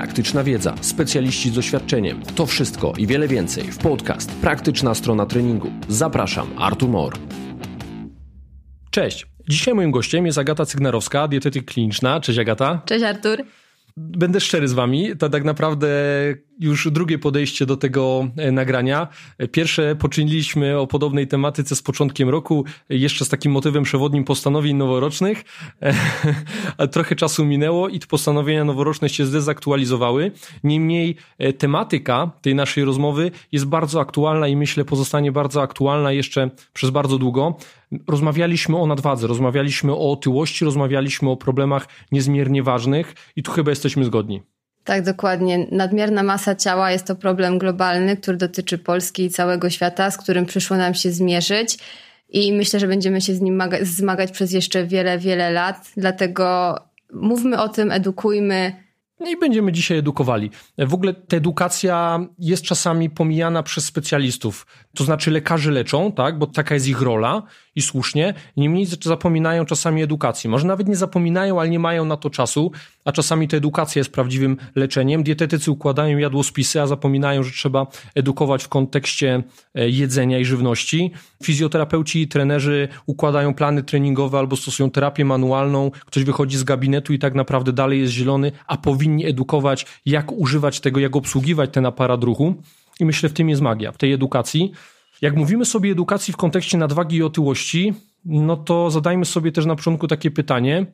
praktyczna wiedza, specjaliści z doświadczeniem. To wszystko i wiele więcej w podcast Praktyczna strona treningu. Zapraszam, Artur Mor. Cześć. Dzisiaj moim gościem jest Agata Cygnarowska, dietetyk kliniczna. Cześć Agata. Cześć Artur. Będę szczery z wami, to tak naprawdę już drugie podejście do tego e, nagrania. Pierwsze poczyniliśmy o podobnej tematyce z początkiem roku, jeszcze z takim motywem przewodnim postanowień noworocznych, ale trochę czasu minęło i te postanowienia noworoczne się zdezaktualizowały. Niemniej e, tematyka tej naszej rozmowy jest bardzo aktualna i myślę pozostanie bardzo aktualna jeszcze przez bardzo długo. Rozmawialiśmy o nadwadze, rozmawialiśmy o otyłości, rozmawialiśmy o problemach niezmiernie ważnych i tu chyba jesteśmy zgodni. Tak, dokładnie. Nadmierna masa ciała jest to problem globalny, który dotyczy Polski i całego świata, z którym przyszło nam się zmierzyć. I myślę, że będziemy się z nim zmagać przez jeszcze wiele, wiele lat. Dlatego mówmy o tym, edukujmy, no i będziemy dzisiaj edukowali. W ogóle ta edukacja jest czasami pomijana przez specjalistów. To znaczy lekarze leczą, tak, bo taka jest ich rola i słusznie. Niemniej zapominają czasami edukacji. Może nawet nie zapominają, ale nie mają na to czasu, a czasami ta edukacja jest prawdziwym leczeniem. Dietetycy układają jadłospisy, a zapominają, że trzeba edukować w kontekście e, jedzenia i żywności. Fizjoterapeuci i trenerzy układają plany treningowe albo stosują terapię manualną. Ktoś wychodzi z gabinetu i tak naprawdę dalej jest zielony, a powinni edukować, jak używać tego, jak obsługiwać ten aparat ruchu. I myślę, w tym jest magia, w tej edukacji. Jak mówimy sobie edukacji w kontekście nadwagi i otyłości, no to zadajmy sobie też na początku takie pytanie,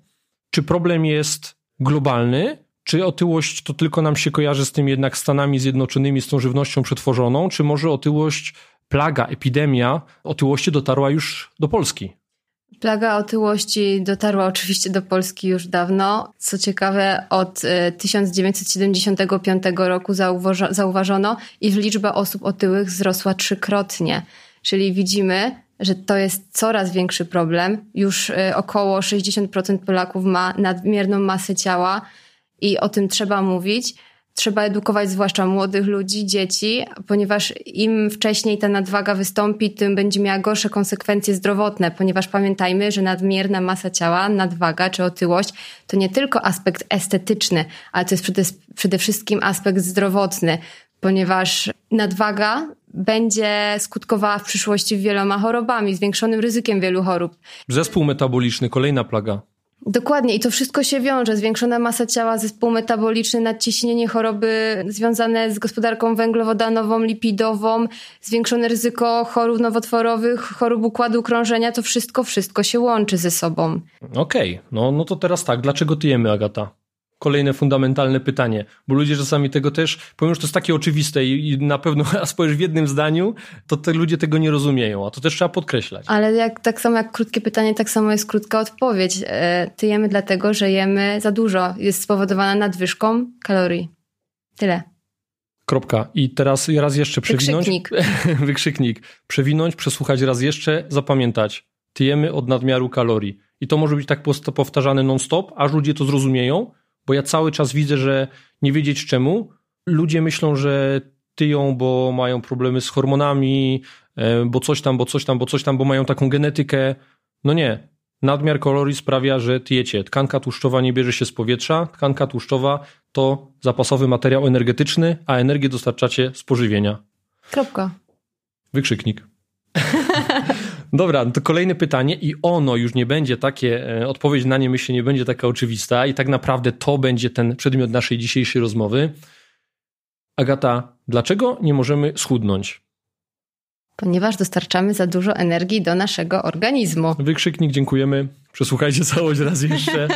czy problem jest globalny, czy otyłość to tylko nam się kojarzy z tym jednak Stanami Zjednoczonymi, z tą żywnością przetworzoną, czy może otyłość, plaga, epidemia otyłości dotarła już do Polski? Plaga otyłości dotarła oczywiście do Polski już dawno. Co ciekawe, od 1975 e, roku zauważono, iż liczba osób otyłych wzrosła trzykrotnie. Czyli widzimy, że to jest coraz większy problem. Już e, około 60% Polaków ma nadmierną masę ciała i o tym trzeba mówić trzeba edukować zwłaszcza młodych ludzi, dzieci, ponieważ im wcześniej ta nadwaga wystąpi, tym będzie miała gorsze konsekwencje zdrowotne, ponieważ pamiętajmy, że nadmierna masa ciała, nadwaga czy otyłość to nie tylko aspekt estetyczny, ale to jest przede, przede wszystkim aspekt zdrowotny, ponieważ nadwaga będzie skutkowała w przyszłości wieloma chorobami, zwiększonym ryzykiem wielu chorób. Zespół metaboliczny, kolejna plaga. Dokładnie i to wszystko się wiąże. Zwiększona masa ciała, zespół metaboliczny, nadciśnienie, choroby związane z gospodarką węglowodanową, lipidową, zwiększone ryzyko chorób nowotworowych, chorób układu krążenia, to wszystko, wszystko się łączy ze sobą. Okej, okay. no, no to teraz tak, dlaczego tyjemy Agata? Kolejne fundamentalne pytanie, bo ludzie czasami tego też, powiem, że to jest takie oczywiste i, i na pewno, a spojrzysz w jednym zdaniu, to te ludzie tego nie rozumieją, a to też trzeba podkreślać. Ale jak, tak samo jak krótkie pytanie, tak samo jest krótka odpowiedź. E, tyjemy dlatego, że jemy za dużo. Jest spowodowana nadwyżką kalorii. Tyle. Kropka. I teraz raz jeszcze przewinąć. Wykrzyknik. Wykrzyknik. Przewinąć, przesłuchać raz jeszcze, zapamiętać. Tyjemy od nadmiaru kalorii. I to może być tak powtarzane non-stop, aż ludzie to zrozumieją, bo ja cały czas widzę, że nie wiedzieć czemu, ludzie myślą, że tyją, bo mają problemy z hormonami, e, bo coś tam, bo coś tam, bo coś tam, bo mają taką genetykę. No nie. Nadmiar kalorii sprawia, że tyjecie. Tkanka tłuszczowa nie bierze się z powietrza. Tkanka tłuszczowa to zapasowy materiał energetyczny, a energię dostarczacie z pożywienia. Kropka. Wykrzyknik. Dobra, no to kolejne pytanie i ono już nie będzie takie, e, odpowiedź na nie myślę nie będzie taka oczywista i tak naprawdę to będzie ten przedmiot naszej dzisiejszej rozmowy. Agata, dlaczego nie możemy schudnąć? Ponieważ dostarczamy za dużo energii do naszego organizmu. Wykrzyknik, dziękujemy. Przesłuchajcie całość raz jeszcze.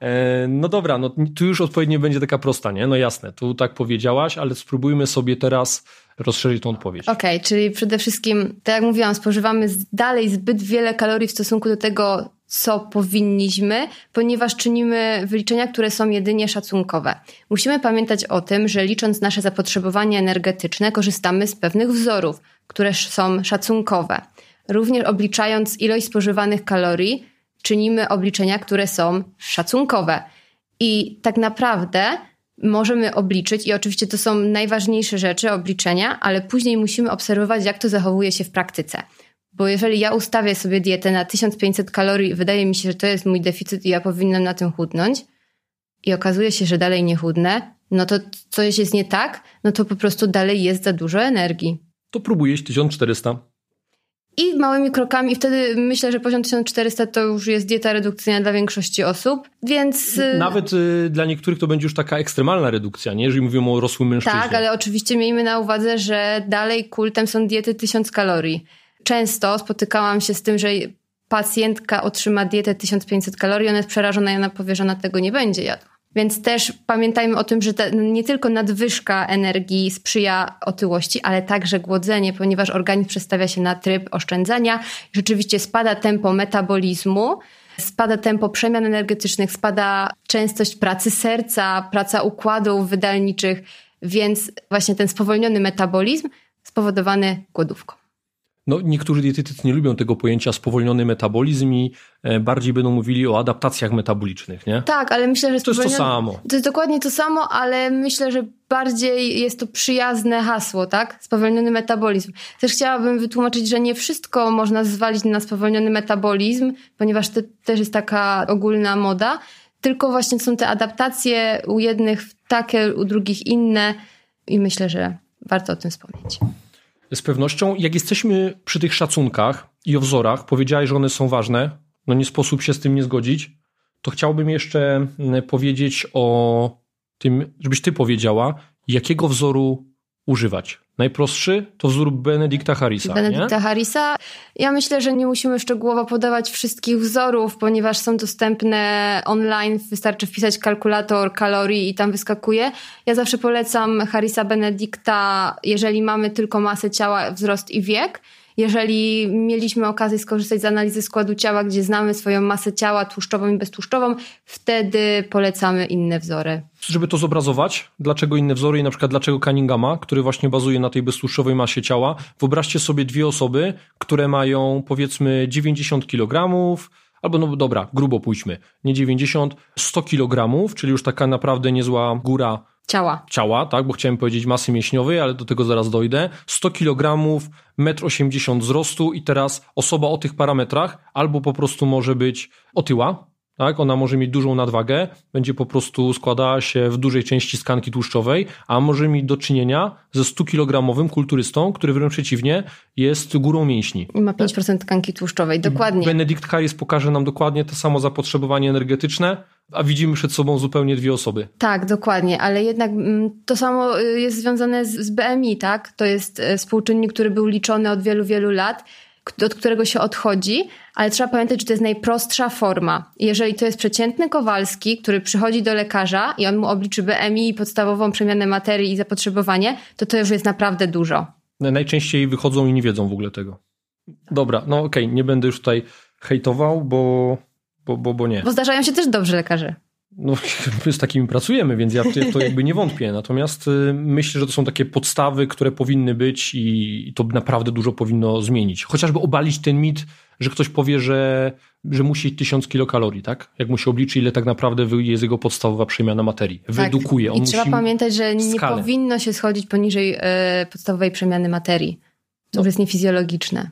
E, no dobra, no tu już odpowiedź nie będzie taka prosta, nie? No jasne, tu tak powiedziałaś, ale spróbujmy sobie teraz rozszerzyć tą odpowiedź. Okej, okay, czyli przede wszystkim, tak jak mówiłam, spożywamy dalej zbyt wiele kalorii w stosunku do tego, co powinniśmy, ponieważ czynimy wyliczenia, które są jedynie szacunkowe. Musimy pamiętać o tym, że licząc nasze zapotrzebowanie energetyczne, korzystamy z pewnych wzorów, które są szacunkowe. Również obliczając ilość spożywanych kalorii, czynimy obliczenia, które są szacunkowe. I tak naprawdę możemy obliczyć, i oczywiście to są najważniejsze rzeczy, obliczenia, ale później musimy obserwować, jak to zachowuje się w praktyce. Bo jeżeli ja ustawię sobie dietę na 1500 kalorii, wydaje mi się, że to jest mój deficyt i ja powinnam na tym chudnąć, i okazuje się, że dalej nie chudnę, no to coś jest nie tak, no to po prostu dalej jest za dużo energii. To próbujesz 1400. I małymi krokami, i wtedy myślę, że poziom 1400 to już jest dieta redukcyjna dla większości osób, więc... Y, Nawet y, dla niektórych to będzie już taka ekstremalna redukcja, nie? Jeżeli mówimy o rosłym mężczyźnie. Tak, ale oczywiście miejmy na uwadze, że dalej kultem są diety 1000 kalorii. Często spotykałam się z tym, że pacjentka otrzyma dietę 1500 kalorii, ona jest przerażona i ona powie, że ona tego nie będzie jadła. Więc też pamiętajmy o tym, że nie tylko nadwyżka energii sprzyja otyłości, ale także głodzenie, ponieważ organizm przestawia się na tryb oszczędzania. Rzeczywiście spada tempo metabolizmu, spada tempo przemian energetycznych, spada częstość pracy serca, praca układów wydalniczych, więc właśnie ten spowolniony metabolizm spowodowany głodówką. No, niektórzy dietetycy nie lubią tego pojęcia spowolniony metabolizm i e, bardziej będą mówili o adaptacjach metabolicznych, nie? Tak, ale myślę, że to jest to samo. To jest dokładnie to samo, ale myślę, że bardziej jest to przyjazne hasło, tak? Spowolniony metabolizm. Też chciałabym wytłumaczyć, że nie wszystko można zwalić na spowolniony metabolizm, ponieważ to też jest taka ogólna moda, tylko właśnie są te adaptacje u jednych takie, u drugich inne i myślę, że warto o tym wspomnieć. Z pewnością, jak jesteśmy przy tych szacunkach i o wzorach, powiedziałeś, że one są ważne, no nie sposób się z tym nie zgodzić, to chciałbym jeszcze mm, powiedzieć o tym, żebyś ty powiedziała, jakiego wzoru używać. Najprostszy to wzór Benedicta Harrisa. Benedicta nie? Harrisa. Ja myślę, że nie musimy szczegółowo podawać wszystkich wzorów, ponieważ są dostępne online. Wystarczy wpisać kalkulator kalorii i tam wyskakuje. Ja zawsze polecam Harrisa Benedicta, jeżeli mamy tylko masę ciała, wzrost i wiek. Jeżeli mieliśmy okazję skorzystać z analizy składu ciała, gdzie znamy swoją masę ciała tłuszczową i beztłuszczową, wtedy polecamy inne wzory. Żeby to zobrazować, dlaczego inne wzory i na przykład dlaczego Cunninghama, który właśnie bazuje na tej beztłuszczowej masie ciała, wyobraźcie sobie dwie osoby, które mają powiedzmy 90 kg, albo no dobra, grubo pójdźmy, nie 90, 100 kg, czyli już taka naprawdę niezła góra Ciała. Ciała, tak, bo chciałem powiedzieć masy mięśniowej, ale do tego zaraz dojdę. 100 kg, 1,80 m wzrostu i teraz osoba o tych parametrach albo po prostu może być otyła, tak? Ona może mieć dużą nadwagę, będzie po prostu składała się w dużej części skanki tłuszczowej, a może mieć do czynienia ze 100-kilogramowym kulturystą, który wręcz przeciwnie jest górą mięśni. I ma 5% tkanki tłuszczowej, dokładnie. Benedikt Harris pokaże nam dokładnie to samo zapotrzebowanie energetyczne, a widzimy przed sobą zupełnie dwie osoby. Tak, dokładnie, ale jednak mm, to samo y, jest związane z BMI, tak? To jest y, współczynnik, który był liczony od wielu, wielu lat od którego się odchodzi, ale trzeba pamiętać, że to jest najprostsza forma. Jeżeli to jest przeciętny Kowalski, który przychodzi do lekarza i on mu obliczy BMI, podstawową przemianę materii i zapotrzebowanie, to to już jest naprawdę dużo. Najczęściej wychodzą i nie wiedzą w ogóle tego. Dobra, no okej, okay, nie będę już tutaj hejtował, bo, bo, bo, bo nie. Bo zdarzają się też dobrzy lekarze. No, my z takimi pracujemy, więc ja w to jakby nie wątpię. Natomiast y, myślę, że to są takie podstawy, które powinny być i to naprawdę dużo powinno zmienić. Chociażby obalić ten mit, że ktoś powie, że, że musi 1000 kilokalorii, tak? Jak mu się obliczy, ile tak naprawdę jest jego podstawowa przemiana materii. Wydukuje. Tak. I trzeba pamiętać, że nie skalę. powinno się schodzić poniżej e, podstawowej przemiany materii. To no. jest niefizjologiczne.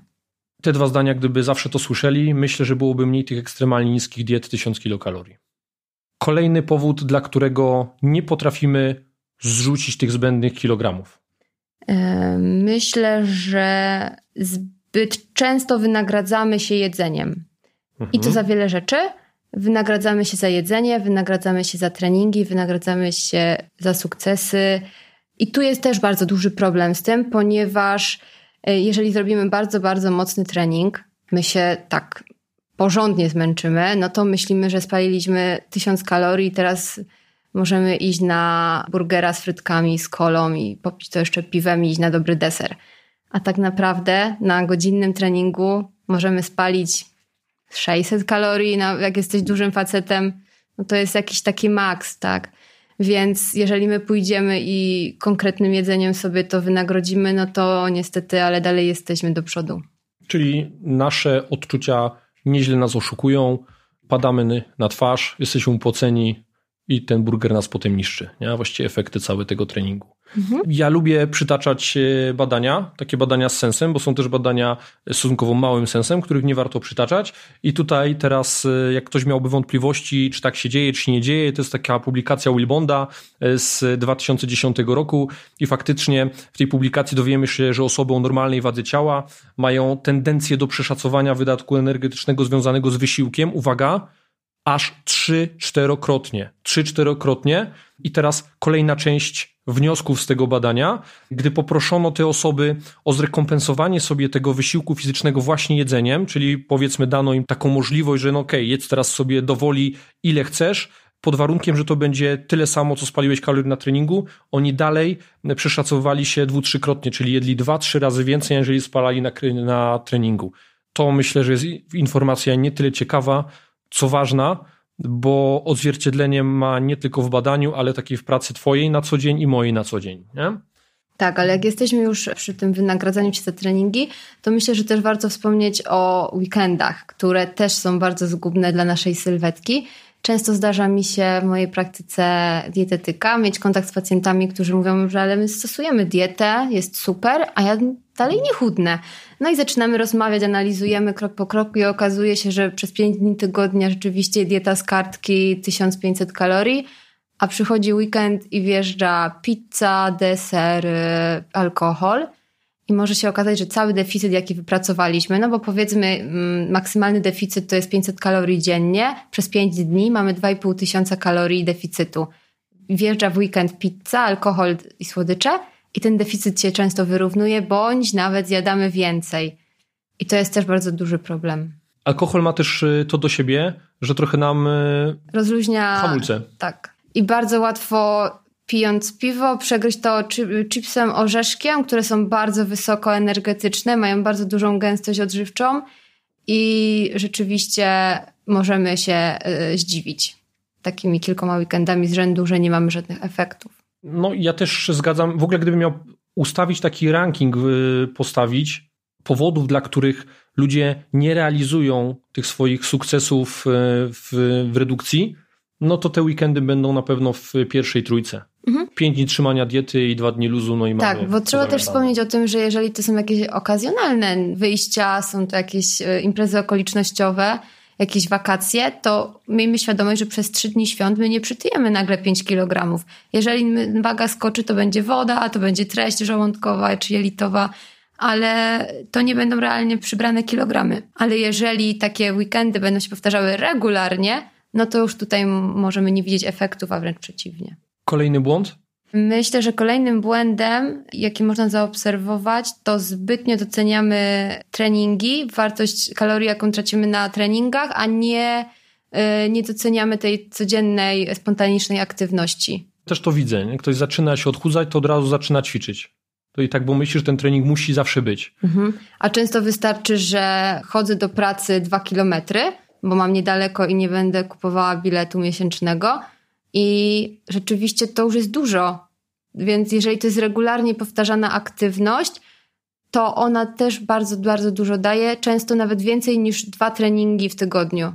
Te dwa zdania, gdyby zawsze to słyszeli, myślę, że byłoby mniej tych ekstremalnie niskich diet 1000 kilokalorii kolejny powód, dla którego nie potrafimy zrzucić tych zbędnych kilogramów? Myślę, że zbyt często wynagradzamy się jedzeniem. Mhm. I to za wiele rzeczy. Wynagradzamy się za jedzenie, wynagradzamy się za treningi, wynagradzamy się za sukcesy. I tu jest też bardzo duży problem z tym, ponieważ e, jeżeli zrobimy bardzo, bardzo mocny trening, my się tak porządnie zmęczymy, no to myślimy, że spaliliśmy tysiąc kalorii, teraz możemy iść na burgera z frytkami, z kolą i popić to jeszcze piwem i iść na dobry deser. A tak naprawdę na godzinnym treningu możemy spalić 600 kalorii, jak jesteś dużym facetem, no to jest jakiś taki maks, tak? Więc jeżeli my pójdziemy i konkretnym jedzeniem sobie to wynagrodzimy, no to niestety, ale dalej jesteśmy do przodu. Czyli nasze odczucia nieźle nas oszukują, padamy na twarz, jesteśmy upoceni i ten burger nas potem niszczy. Nie? Właściwie efekty całego tego treningu. Mhm. Ja lubię przytaczać e, badania, takie badania z sensem, bo są też badania stosunkowo małym sensem, których nie warto przytaczać. I tutaj teraz, e, jak ktoś miałby wątpliwości, czy tak się dzieje, czy nie dzieje, to jest taka publikacja Wilbonda e, z 2010 roku i faktycznie w tej publikacji dowiemy się, że osoby o normalnej wadze ciała mają tendencję do przeszacowania wydatku energetycznego związanego z wysiłkiem. Uwaga, aż trzy czterokrotnie. Trzy czterokrotnie. I teraz kolejna część wniosków z tego badania, gdy poproszono te osoby o zrekompensowanie sobie tego wysiłku fizycznego właśnie jedzeniem, czyli powiedzmy dano im taką możliwość, że no okej, okay, jedz teraz sobie dowoli ile chcesz, pod warunkiem, że to będzie tyle samo, co spaliłeś kalorii na treningu, oni dalej przeszacowywali się dwu, trzykrotnie, czyli jedli dwa, trzy razy więcej, aniżeli spalali na, na treningu. To myślę, że jest informacja nie tyle ciekawa, co ważna, bo odzwierciedlenie ma nie tylko w badaniu, ale takiej w pracy twojej na co dzień i mojej na co dzień. Nie? Tak, ale jak jesteśmy już przy tym wynagradzaniu się za treningi, to myślę, że też warto wspomnieć o weekendach, które też są bardzo zgubne dla naszej sylwetki. Często zdarza mi się w mojej praktyce dietetyka mieć kontakt z pacjentami, którzy mówią, że ale my stosujemy dietę, jest super, a ja dalej nie chudnę. No i zaczynamy rozmawiać, analizujemy krok po kroku i okazuje się, że przez 5 dni tygodnia rzeczywiście dieta z kartki 1500 kalorii, a przychodzi weekend i wjeżdża pizza, deser, alkohol. I może się okazać, że cały deficyt, jaki wypracowaliśmy, no bo powiedzmy, mm, maksymalny deficyt to jest 500 kalorii dziennie, przez 5 dni mamy 2,5 tysiąca kalorii deficytu. Wjeżdża w weekend pizza, alkohol i słodycze, i ten deficyt się często wyrównuje, bądź nawet zjadamy więcej. I to jest też bardzo duży problem. Alkohol ma też y, to do siebie, że trochę nam y, rozluźnia hamulce. Tak. I bardzo łatwo pijąc piwo, przegryźć to chipsem orzeszkiem, które są bardzo wysoko energetyczne, mają bardzo dużą gęstość odżywczą i rzeczywiście możemy się y, zdziwić takimi kilkoma weekendami z rzędu, że nie mamy żadnych efektów. No ja też zgadzam, w ogóle gdybym miał ustawić taki ranking, y, postawić powodów, dla których ludzie nie realizują tych swoich sukcesów y, w, w redukcji, no to te weekendy będą na pewno w pierwszej trójce. Mhm. Pięć dni trzymania diety i dwa dni luzu, no i Tak, mamy bo trzeba też wspomnieć o tym, że jeżeli to są jakieś okazjonalne wyjścia, są to jakieś y, imprezy okolicznościowe, jakieś wakacje, to miejmy świadomość, że przez trzy dni świąt my nie przytyjemy nagle 5 kg. Jeżeli waga skoczy, to będzie woda, to będzie treść żołądkowa czy jelitowa, ale to nie będą realnie przybrane kilogramy. Ale jeżeli takie weekendy będą się powtarzały regularnie, no to już tutaj możemy nie widzieć efektów, a wręcz przeciwnie. Kolejny błąd? Myślę, że kolejnym błędem, jaki można zaobserwować, to zbytnio doceniamy treningi, wartość kalorii, jaką tracimy na treningach, a nie, y, nie doceniamy tej codziennej, spontanicznej aktywności. Też to widzę. Jak ktoś zaczyna się odchudzać, to od razu zaczyna ćwiczyć. To i tak, bo myślisz, że ten trening musi zawsze być. Mhm. A często wystarczy, że chodzę do pracy dwa kilometry, bo mam niedaleko i nie będę kupowała biletu miesięcznego i rzeczywiście to już jest dużo. Więc jeżeli to jest regularnie powtarzana aktywność, to ona też bardzo, bardzo dużo daje, często nawet więcej niż dwa treningi w tygodniu.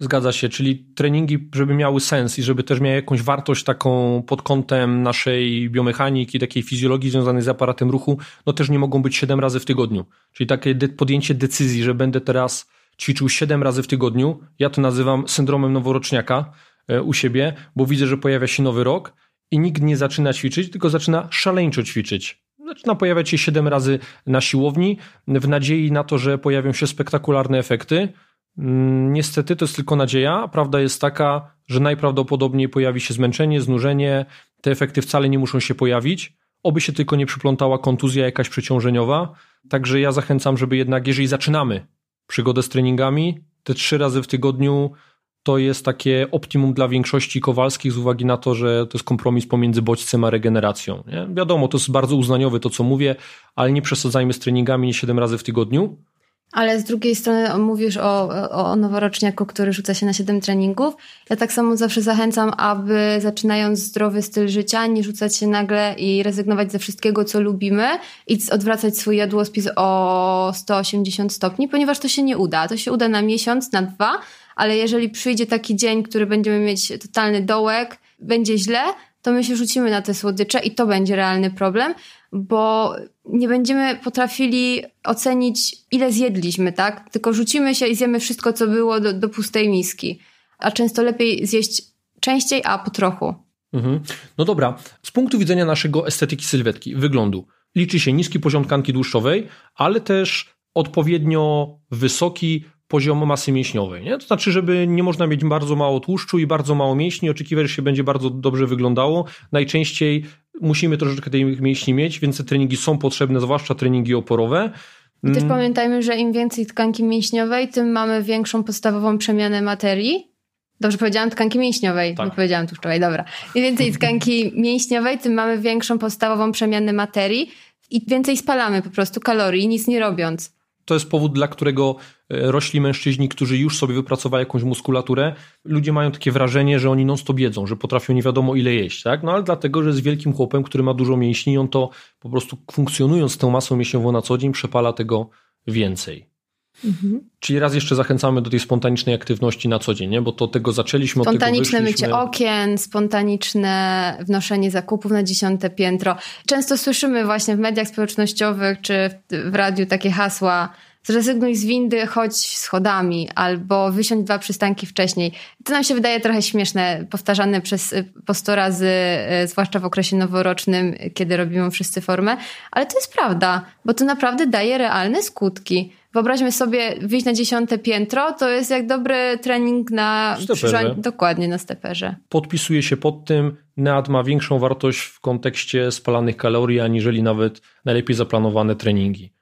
Zgadza się, czyli treningi, żeby miały sens i żeby też miały jakąś wartość taką pod kątem naszej biomechaniki, takiej fizjologii związanej z aparatem ruchu, no też nie mogą być 7 razy w tygodniu. Czyli takie podjęcie decyzji, że będę teraz ćwiczył 7 razy w tygodniu, ja to nazywam syndromem noworoczniaka, u siebie, bo widzę, że pojawia się nowy rok i nikt nie zaczyna ćwiczyć, tylko zaczyna szaleńczo ćwiczyć. Zaczyna pojawiać się 7 razy na siłowni w nadziei na to, że pojawią się spektakularne efekty. Mm, niestety to jest tylko nadzieja. Prawda jest taka, że najprawdopodobniej pojawi się zmęczenie, znużenie. Te efekty wcale nie muszą się pojawić. Oby się tylko nie przyplątała kontuzja jakaś przeciążeniowa. Także ja zachęcam, żeby jednak, jeżeli zaczynamy przygodę z treningami, te trzy razy w tygodniu to jest takie optimum dla większości Kowalskich z uwagi na to, że to jest kompromis pomiędzy bodźcem a regeneracją. Nie? Wiadomo, to jest bardzo uznaniowe to, co mówię, ale nie przesadzajmy z treningami nie 7 razy w tygodniu. Ale z drugiej strony mówisz o, o noworoczniaku, który rzuca się na 7 treningów. Ja tak samo zawsze zachęcam, aby zaczynając zdrowy styl życia, nie rzucać się nagle i rezygnować ze wszystkiego, co lubimy i odwracać swój jadłospis o 180 stopni, ponieważ to się nie uda. To się uda na miesiąc, na dwa, ale jeżeli przyjdzie taki dzień, który będziemy mieć totalny dołek, będzie źle, to my się rzucimy na te słodycze i to będzie realny problem, bo nie będziemy potrafili ocenić, ile zjedliśmy, tak? Tylko rzucimy się i zjemy wszystko, co było do, do pustej miski. A często lepiej zjeść częściej, a po trochu. Mhm. No dobra, z punktu widzenia naszego estetyki sylwetki, wyglądu, liczy się niski poziom tkanki tłuszczowej, ale też odpowiednio wysoki poziom masy mięśniowej. Nie? To znaczy, żeby nie można mieć bardzo mało tłuszczu i bardzo mało mięśni, oczekiwać, że się będzie bardzo dobrze wyglądało. Najczęściej musimy troszeczkę tej mięśni mieć, więc te treningi są potrzebne, zwłaszcza treningi oporowe. I też mm. pamiętajmy, że im więcej tkanki mięśniowej, tym mamy większą podstawową przemianę materii. Dobrze powiedziałam tkanki mięśniowej, tak. nie powiedziałam tłuszczowej, dobra. Im więcej tkanki mięśniowej, tym mamy większą podstawową przemianę materii i więcej spalamy po prostu kalorii, nic nie robiąc to jest powód, dla którego e, rośli mężczyźni, którzy już sobie wypracowali jakąś muskulaturę, ludzie mają takie wrażenie, że oni non-stop jedzą, że potrafią nie wiadomo ile jeść, tak? No ale dlatego, że jest wielkim chłopem, który ma dużo mięśni on to po prostu funkcjonując tą masą mięśniową na co dzień przepala tego więcej. Mhm. Czyli raz jeszcze zachęcamy do tej spontanicznej aktywności na co dzień, nie? bo to tego zaczęliśmy. Spontaniczne mycie okien, spontaniczne wnoszenie zakupów na dziesiąte piętro. Często słyszymy właśnie w mediach społecznościowych czy w radiu takie hasła zrezygnuj z windy, chodź schodami, albo wysiądź dwa przystanki wcześniej. To nam się wydaje trochę śmieszne, powtarzane przez po sto razy, zwłaszcza w okresie noworocznym, kiedy robimy wszyscy formę, ale to jest prawda, bo to naprawdę daje realne skutki. Wyobraźmy sobie, wyjść na dziesiąte piętro, to jest jak dobry trening na steperze. dokładnie na steperze. Podpisuje się pod tym, NEAT ma większą wartość w kontekście spalanych kalorii, aniżeli nawet najlepiej zaplanowane treningi.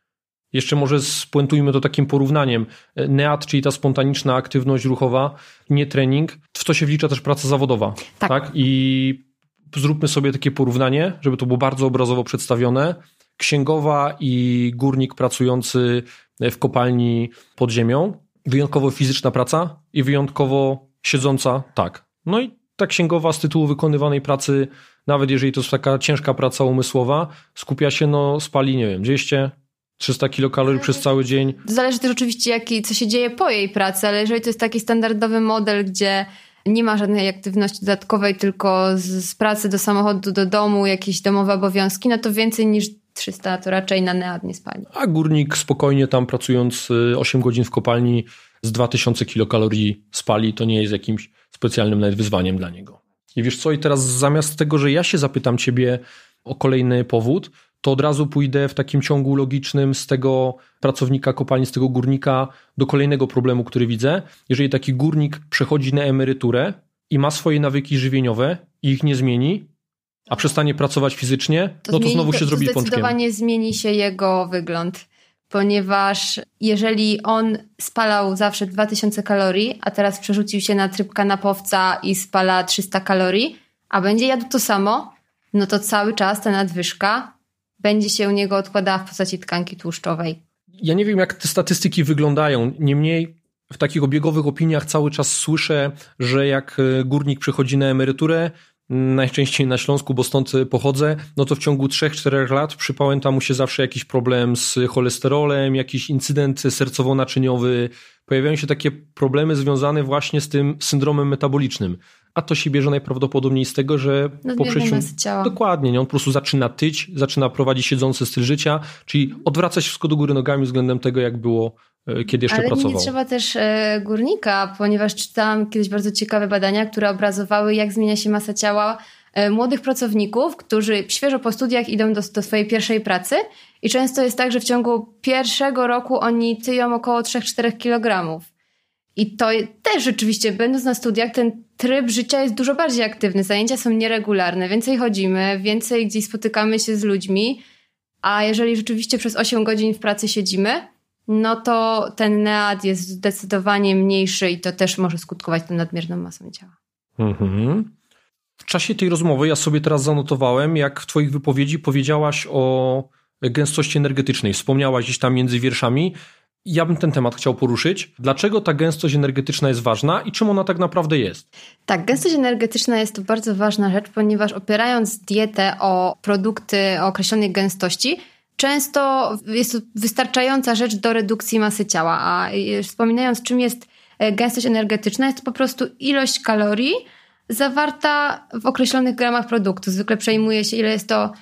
Jeszcze może spuentujmy to takim porównaniem. NEAT, czyli ta spontaniczna aktywność ruchowa, nie trening, w to się wlicza też praca zawodowa. Tak. tak? I zróbmy sobie takie porównanie, żeby to było bardzo obrazowo przedstawione. Księgowa i górnik pracujący w kopalni pod ziemią. Wyjątkowo fizyczna praca i wyjątkowo siedząca, tak. No i ta księgowa z tytułu wykonywanej pracy, nawet jeżeli to jest taka ciężka praca umysłowa, skupia się, no spali, nie wiem, 200, 300 kilokalorii przez cały dzień. Zależy też oczywiście, jaki, co się dzieje po jej pracy, ale jeżeli to jest taki standardowy model, gdzie nie ma żadnej aktywności dodatkowej, tylko z, z pracy do samochodu, do domu, jakieś domowe obowiązki, no to więcej niż 300 to raczej na nead nie spali. A górnik spokojnie tam pracując 8 y, godzin w kopalni z 2000 kilokalorii spali, to nie jest jakimś specjalnym nawet wyzwaniem dla niego. I wiesz co, i teraz zamiast tego, że ja się zapytam ciebie o kolejny powód, to od razu pójdę w takim ciągu logicznym z tego pracownika kopalni, z tego górnika do kolejnego problemu, który widzę. Jeżeli taki górnik przechodzi na emeryturę i ma swoje nawyki żywieniowe i ich nie zmieni, a przestanie pracować fizycznie, to no to znowu się zrobi pączkiem. Zdecydowanie zmieni się jego wygląd, ponieważ jeżeli on spalał zawsze 2000 kalorii, a teraz przerzucił się na tryb kanapowca i spala 300 kalorii, a będzie jadł to samo, no to cały czas ta nadwyżka będzie się u niego odkładała w postaci tkanki tłuszczowej. Ja nie wiem, jak te statystyki wyglądają. Niemniej w takich obiegowych opiniach cały czas słyszę, że jak e, górnik przychodzi na emeryturę, najczęściej na Śląsku, bo stąd pochodzę, no to w ciągu 3-4 lat przypałęta mu się zawsze jakiś problem z cholesterolem, jakiś incydent sercowo-naczyniowy. Pojawiają się takie problemy związane właśnie z tym syndromem metabolicznym. A to się bierze najprawdopodobniej z tego, że po przeciągu... Dokładnie, nie? on po prostu zaczyna tyć, zaczyna prowadzić siedzący styl życia, czyli odwraca się wszystko do góry nogami względem tego, jak było E, kiedy jeszcze Ale pracował. nie trzeba też e, górnika, ponieważ czytałam kiedyś bardzo ciekawe badania, które obrazowały, jak zmienia się masa ciała e, młodych pracowników, którzy świeżo po studiach idą do, do swojej pierwszej pracy i często jest tak, że w ciągu pierwszego roku oni tyją około 3-4 kg. I to też rzeczywiście, będąc na studiach, ten tryb życia jest dużo bardziej aktywny. Zajęcia są nieregularne, więcej chodzimy, więcej gdzieś spotykamy się z ludźmi, a jeżeli rzeczywiście przez 8 godzin w pracy siedzimy, no to ten nead jest zdecydowanie mniejszy i to też może skutkować tą nadmierną masą ciała. Mhm. W czasie tej rozmowy ja sobie teraz zanotowałem, jak w Twoich wypowiedzi powiedziałaś o gęstości energetycznej. Wspomniałaś gdzieś tam między wierszami. Ja bym ten temat chciał poruszyć. Dlaczego ta gęstość energetyczna jest ważna i czym ona tak naprawdę jest? Tak, gęstość energetyczna jest to bardzo ważna rzecz, ponieważ opierając dietę o produkty o określonej gęstości, często jest to wystarczająca rzecz do redukcji masy ciała. A wspominając, czym jest e, gęstość energetyczna, jest to po prostu ilość kalorii zawarta w określonych gramach produktu. Zwykle przejmuje się, ile jest to e,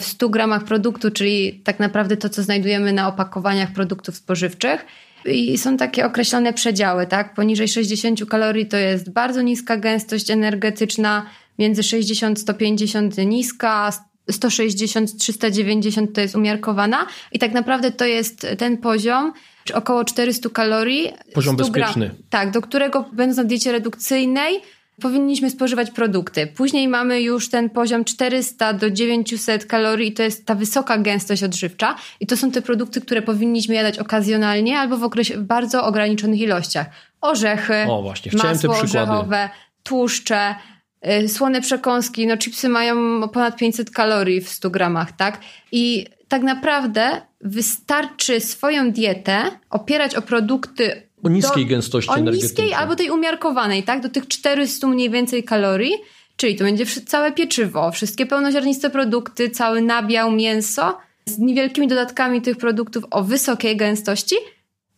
w 100 gramach produktu, czyli tak naprawdę to, co znajdujemy na opakowaniach produktów spożywczych. I są takie określone przedziały, tak? Poniżej 60 kalorii to jest bardzo niska gęstość energetyczna, między 60-150 niska, 160-390 to jest umiarkowana i tak naprawdę to jest ten poziom, około 400 kalorii. Poziom bezpieczny. Gram, tak, do którego będąc na diecie redukcyjnej powinniśmy spożywać produkty. Później mamy już ten poziom 400 do 900 kalorii i to jest ta wysoka gęstość odżywcza i to są te produkty, które powinniśmy jadać okazjonalnie albo w, okresie, w bardzo ograniczonych ilościach. Orzechy, o, właśnie, masło orzechowe, tłuszcze, yy, słone przekąski, no chipsy mają ponad 500 kalorii w 100 gramach, tak? I tak naprawdę wystarczy swoją dietę opierać o produkty o niskiej do, gęstości O niskiej albo tej umiarkowanej, tak? Do tych 400 mniej więcej kalorii. Czyli to będzie całe pieczywo, wszystkie pełnoziarniste produkty, cały nabiał, mięso z niewielkimi dodatkami tych produktów o wysokiej gęstości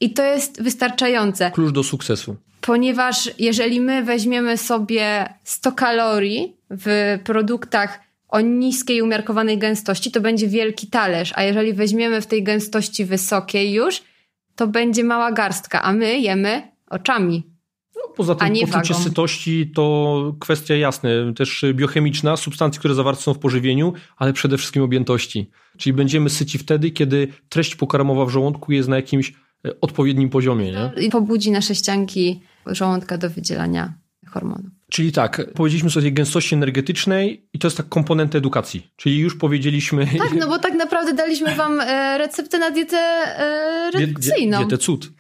i to jest wystarczające. Klucz do sukcesu. Ponieważ jeżeli my weźmiemy sobie 100 kalorii w produktach o niskiej umiarkowanej gęstości, to będzie wielki talerz, a jeżeli weźmiemy w tej gęstości wysokiej już, to będzie mała garstka, a my jemy oczami. No, poza tym poczucie wagą. sytości to kwestia jasna, też biochemiczna, substancje, które zawarte są w pożywieniu, ale przede wszystkim objętości. Czyli będziemy syci wtedy, kiedy treść pokarmowa w żołądku jest na jakimś e, odpowiednim poziomie. Nie? I pobudzi nasze ścianki żołądka do wydzielania hormonów. Czyli tak, powiedzieliśmy sobie o gęstości energetycznej i to jest tak komponent edukacji. Czyli już powiedzieliśmy... Tak, no bo tak naprawdę daliśmy wam e, receptę na dietę e, redukcyjną. Dietę cud.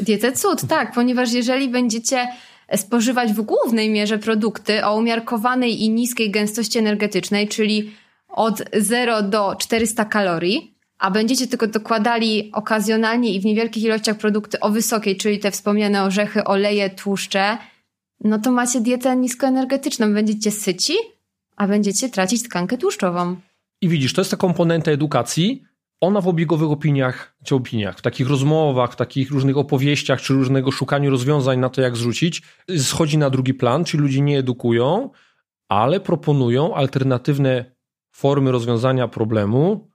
Dietę cud, tak, ponieważ jeżeli będziecie spożywać w głównej mierze produkty o umiarkowanej i niskiej gęstości energetycznej, czyli od 0 do 400 kalorii, a będziecie tylko dokładali okazjonalnie i w niewielkich ilościach produkty o wysokiej, czyli te wspomniane orzechy, oleje, tłuszcze, no to macie dietę niskoenergetyczną. Będziecie syci, a będziecie tracić tkankę tłuszczową. I widzisz, to jest ta komponenta edukacji. Ona w obiegowych opiniach, czy opiniach, w takich rozmowach, w takich różnych opowieściach, czy różnego szukaniu rozwiązań na to, jak zrzucić, schodzi na drugi plan, czyli ludzie nie edukują, ale proponują alternatywne formy rozwiązania problemu,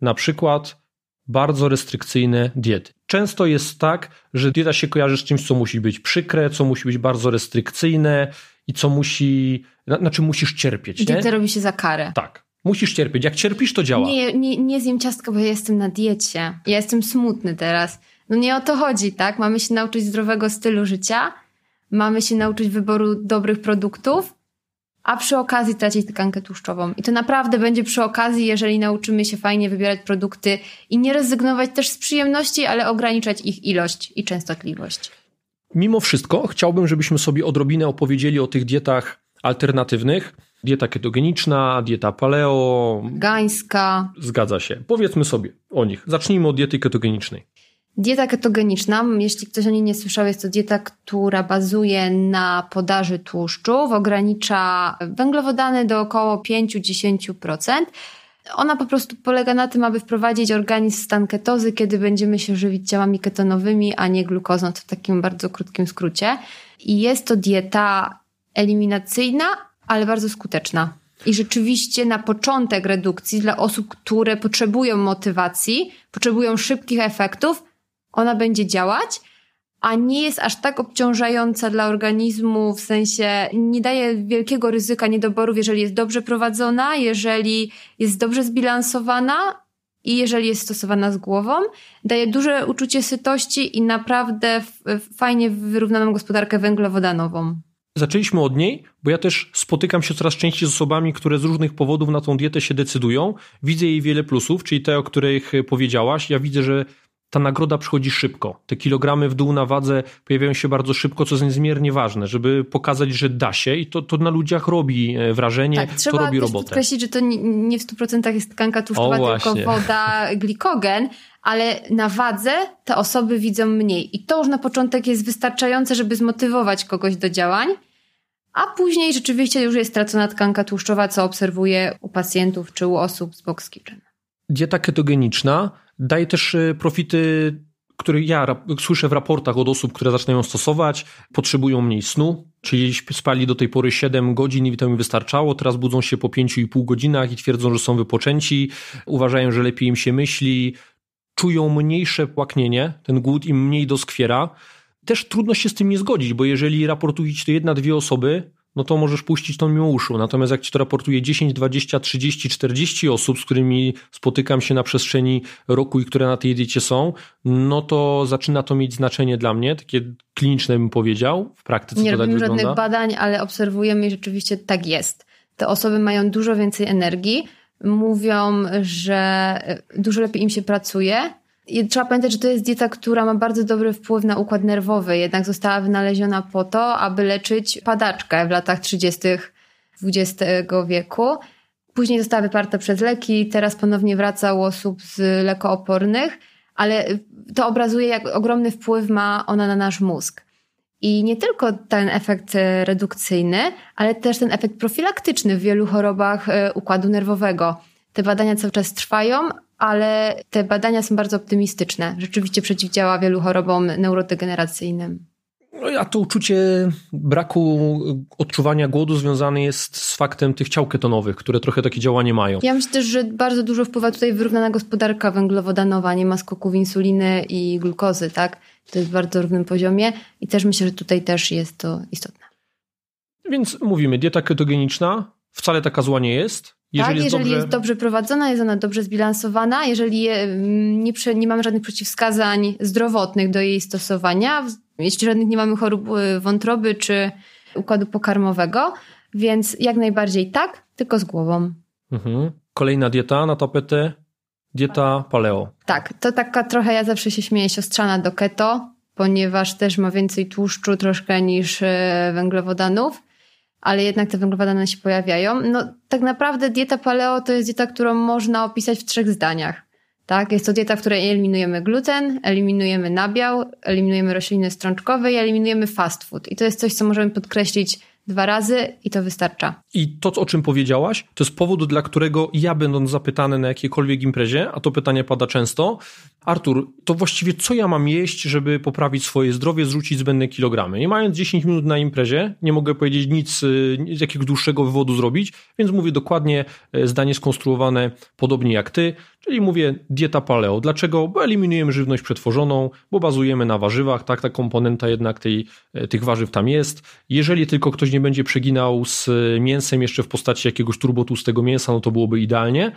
na przykład bardzo restrykcyjne diety. Często jest tak, że dieta się kojarzy z czymś, co musi być przykre, co musi być bardzo restrykcyjne i co musi, na, na czym musisz cierpieć. Dietę robi się za karę. Tak. Musisz cierpieć. Jak cierpisz, to działa. Nie, nie, nie zjem ciastka, bo ja jestem na diecie. Ja jestem smutny teraz. No nie o to chodzi, tak? Mamy się nauczyć zdrowego stylu życia, mamy się nauczyć wyboru dobrych produktów, a przy okazji tracić tkankę tłuszczową. I to naprawdę będzie przy okazji, jeżeli nauczymy się fajnie wybierać produkty i nie rezygnować też z przyjemności, ale ograniczać ich ilość i częstotliwość. Mimo wszystko chciałbym, żebyśmy sobie odrobinę opowiedzieli o tych dietach alternatywnych. Dieta ketogeniczna, dieta paleo. Gańska. Zgadza się. Powiedzmy sobie o nich. Zacznijmy od diety ketogenicznej. Dieta ketogeniczna, jeśli ktoś o niej nie słyszał, jest to dieta, która bazuje na podaży tłuszczów, ogranicza węglowodany do około 5-10%. Ona po prostu polega na tym, aby wprowadzić organizm w stan ketozy, kiedy będziemy się żywić ciałami ketonowymi, a nie glukozą, to w takim bardzo krótkim skrócie. I jest to dieta eliminacyjna, ale bardzo skuteczna. I rzeczywiście na początek redukcji dla osób, które potrzebują motywacji, potrzebują szybkich efektów, ona będzie działać, a nie jest aż tak obciążająca dla organizmu, w sensie nie daje wielkiego ryzyka niedoborów, jeżeli jest dobrze prowadzona, jeżeli jest dobrze zbilansowana i jeżeli jest stosowana z głową. Daje duże uczucie sytości i naprawdę fajnie wyrównaną gospodarkę węglowodanową. Zaczęliśmy od niej, bo ja też spotykam się coraz częściej z osobami, które z różnych powodów na tą dietę się decydują. Widzę jej wiele plusów, czyli te, o których powiedziałaś. Ja widzę, że ta nagroda przychodzi szybko. Te kilogramy w dół na wadze pojawiają się bardzo szybko, co jest niezmiernie ważne, żeby pokazać, że da się i to, to na ludziach robi e, wrażenie, tak, to robi robotę. Trzeba podkreślić, że to nie w 100% jest tkanka tłuszczowa, tylko woda, glikogen, ale na wadze te osoby widzą mniej. I to już na początek jest wystarczające, żeby zmotywować kogoś do działań, a później rzeczywiście już jest stracona tkanka tłuszczowa, co obserwuję u pacjentów czy u osób z box kitchen. Dieta ketogeniczna daje też e, profity który ja słyszę w raportach od osób, które zaczynają stosować, potrzebują mniej snu, czyli spali do tej pory 7 godzin i to mi wystarczało, teraz budzą się po 5,5 godzinach i twierdzą, że są wypoczęci, uważają, że lepiej im się myśli, czują mniejsze płaknienie, ten głód im mniej doskwiera. Też trudno się z tym nie zgodzić, bo jeżeli raportuje ci to jedna, dwie osoby, no to możesz puścić to mimo uszu. Natomiast jak ci to raportuje 10, 20, 30, 40 osób, z którymi spotykam się na przestrzeni roku i które na tej diecie są, no to zaczyna to mieć znaczenie dla mnie, takie kliniczne bym powiedział, w praktyce Nie to tak robimy wygląda. żadnych badań, ale obserwujemy i rzeczywiście tak jest. Te osoby mają dużo więcej energii, mówią, że dużo lepiej im się pracuje, i trzeba pamiętać, że to jest dieta, która ma bardzo dobry wpływ na układ nerwowy. Jednak została wynaleziona po to, aby leczyć padaczkę w latach 30. XX wieku. Później została wyparta przez leki, teraz ponownie wraca u osób z lekoopornych, ale to obrazuje, jak ogromny wpływ ma ona na nasz mózg. I nie tylko ten efekt redukcyjny, ale też ten efekt profilaktyczny w wielu chorobach e, układu nerwowego. Te badania cały czas trwają, ale te badania są bardzo optymistyczne. Rzeczywiście przeciwdziała wielu chorobom neurodegeneracyjnym. No a to uczucie braku odczuwania głodu związane jest z faktem tych ciał ketonowych, które trochę takie działanie mają. Ja myślę też, że bardzo dużo wpływa tutaj wyrównana gospodarka węglowodanowa, nie ma skoków insuliny i glukozy, tak? To jest w bardzo równym poziomie i też myślę, że tutaj też jest to istotne. Więc mówimy, dieta ketogeniczna wcale taka zła nie jest. Jeżeli, tak, jest, jeżeli dobrze... jest dobrze prowadzona, jest ona dobrze zbilansowana, jeżeli mm, nie, nie mamy żadnych przeciwwskazań zdrowotnych do jej stosowania, jeśli żadnych nie mamy chorób y, wątroby czy układu pokarmowego, więc jak najbardziej tak, tylko z głową. Mhm. Kolejna dieta na tapetę, dieta paleo. Tak, to taka trochę, ja zawsze się śmieję, siostrzana do keto, ponieważ też ma więcej tłuszczu troszkę niż y, węglowodanów ale jednak te węglowodany się pojawiają. No tak naprawdę dieta paleo to jest dieta, którą można opisać w trzech zdaniach. Tak? Jest to dieta, w której eliminujemy gluten, eliminujemy nabiał, eliminujemy rośliny strączkowe i eliminujemy fast food. I to jest coś, co możemy podkreślić dwa razy i to wystarcza. I to, o czym powiedziałaś, to jest powód, dla którego ja będąc zapytany na jakiejkolwiek imprezie, a to pytanie pada często, Artur, to właściwie co ja mam jeść, żeby poprawić swoje zdrowie, zrzucić zbędne kilogramy? Nie mając 10 minut na imprezie, nie mogę powiedzieć nic z jakiegoś dłuższego wywodu zrobić, więc mówię dokładnie e, zdanie skonstruowane podobnie jak ty, czyli mówię dieta paleo. Dlaczego? Bo eliminujemy żywność przetworzoną, bo bazujemy na warzywach, tak, ta komponenta jednak tej, e, tych warzyw tam jest. Jeżeli tylko ktoś nie będzie przeginał z mięsem jeszcze w postaci jakiegoś turbotłustego mięsa, no to byłoby idealnie.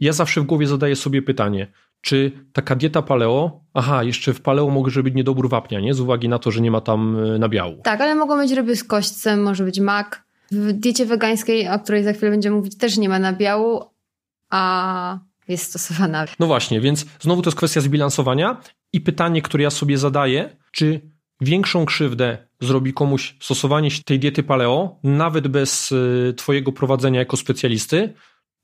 Ja zawsze w głowie zadaję sobie pytanie, czy taka dieta paleo, aha, jeszcze w paleo może być niedobór wapnia, nie? Z uwagi na to, że nie ma tam e, nabiału. Tak, ale mogą być ryby z kośćcem, może być mak. W diecie wegańskiej, o której za chwilę będziemy mówić, też nie ma nabiału, a jest stosowana. No właśnie, więc znowu to jest kwestia zbilansowania i pytanie, które ja sobie zadaję, czy większą krzywdę zrobi komuś stosowanie tej diety paleo, nawet bez e, twojego prowadzenia jako specjalisty,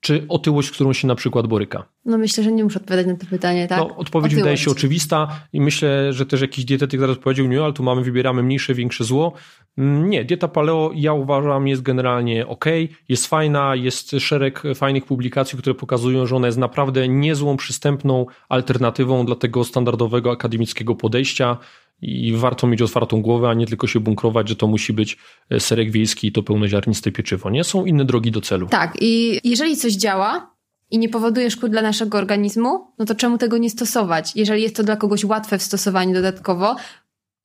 czy otyłość, z którą się na przykład boryka? No myślę, że nie muszę odpowiadać na to pytanie, tak? No, odpowiedź wydaje się oczywista i myślę, że też jakiś dietetyk zaraz powiedział, nie, ale tu mamy, wybieramy mniejsze, większe zło. Mm, nie, dieta paleo ja uważam jest generalnie ok, jest fajna, jest szereg fajnych publikacji, które pokazują, że ona jest naprawdę niezłą, przystępną alternatywą dla tego standardowego akademickiego podejścia i warto mieć otwartą głowę, a nie tylko się bunkrować, że to musi być e, serek wiejski i to pełnoziarniste pieczywo. Nie są inne drogi do celu. Tak, i jeżeli coś działa i nie powoduje szkód dla naszego organizmu, no to czemu tego nie stosować? Jeżeli jest to dla kogoś łatwe w stosowaniu dodatkowo,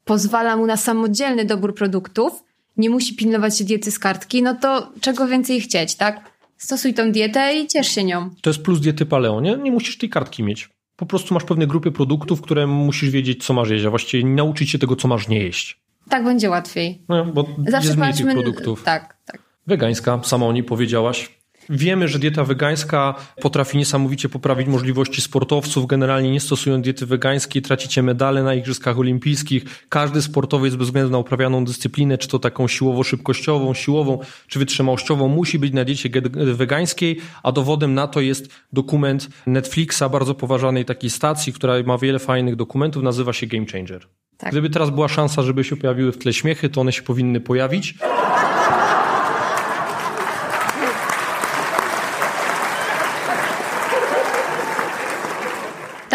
pozwala mu na samodzielny dobór produktów, nie musi pilnować się diety z kartki, no to czego więcej chcieć, tak? Stosuj tą dietę i ciesz się nią. To jest plus diety paleo, nie? Nie musisz tej kartki mieć po prostu masz pewne grupy produktów, które musisz wiedzieć, co masz jeść, a właściwie nauczyć się tego, co masz nie jeść. Tak będzie łatwiej. No, bo Zawsze jest mniej tych produktów. Tak, tak. Wegańska, sama o niej powiedziałaś. Wiemy, że dieta wegańska potrafi niesamowicie poprawić możliwości sportowców. Generalnie nie stosując diety wegańskiej tracicie medale na Igrzyskach Olimpijskich. Każdy sportowiec bez względu na uprawianą dyscyplinę, czy to taką siłowo-szybkościową, siłową, czy wytrzymałościową, musi być na diecie wegańskiej, a dowodem na to jest dokument Netflixa, bardzo poważanej takiej stacji, która ma wiele fajnych dokumentów, nazywa się Game Changer. Tak. Gdyby teraz była szansa, żeby się pojawiły w tle śmiechy, to one się powinny pojawić.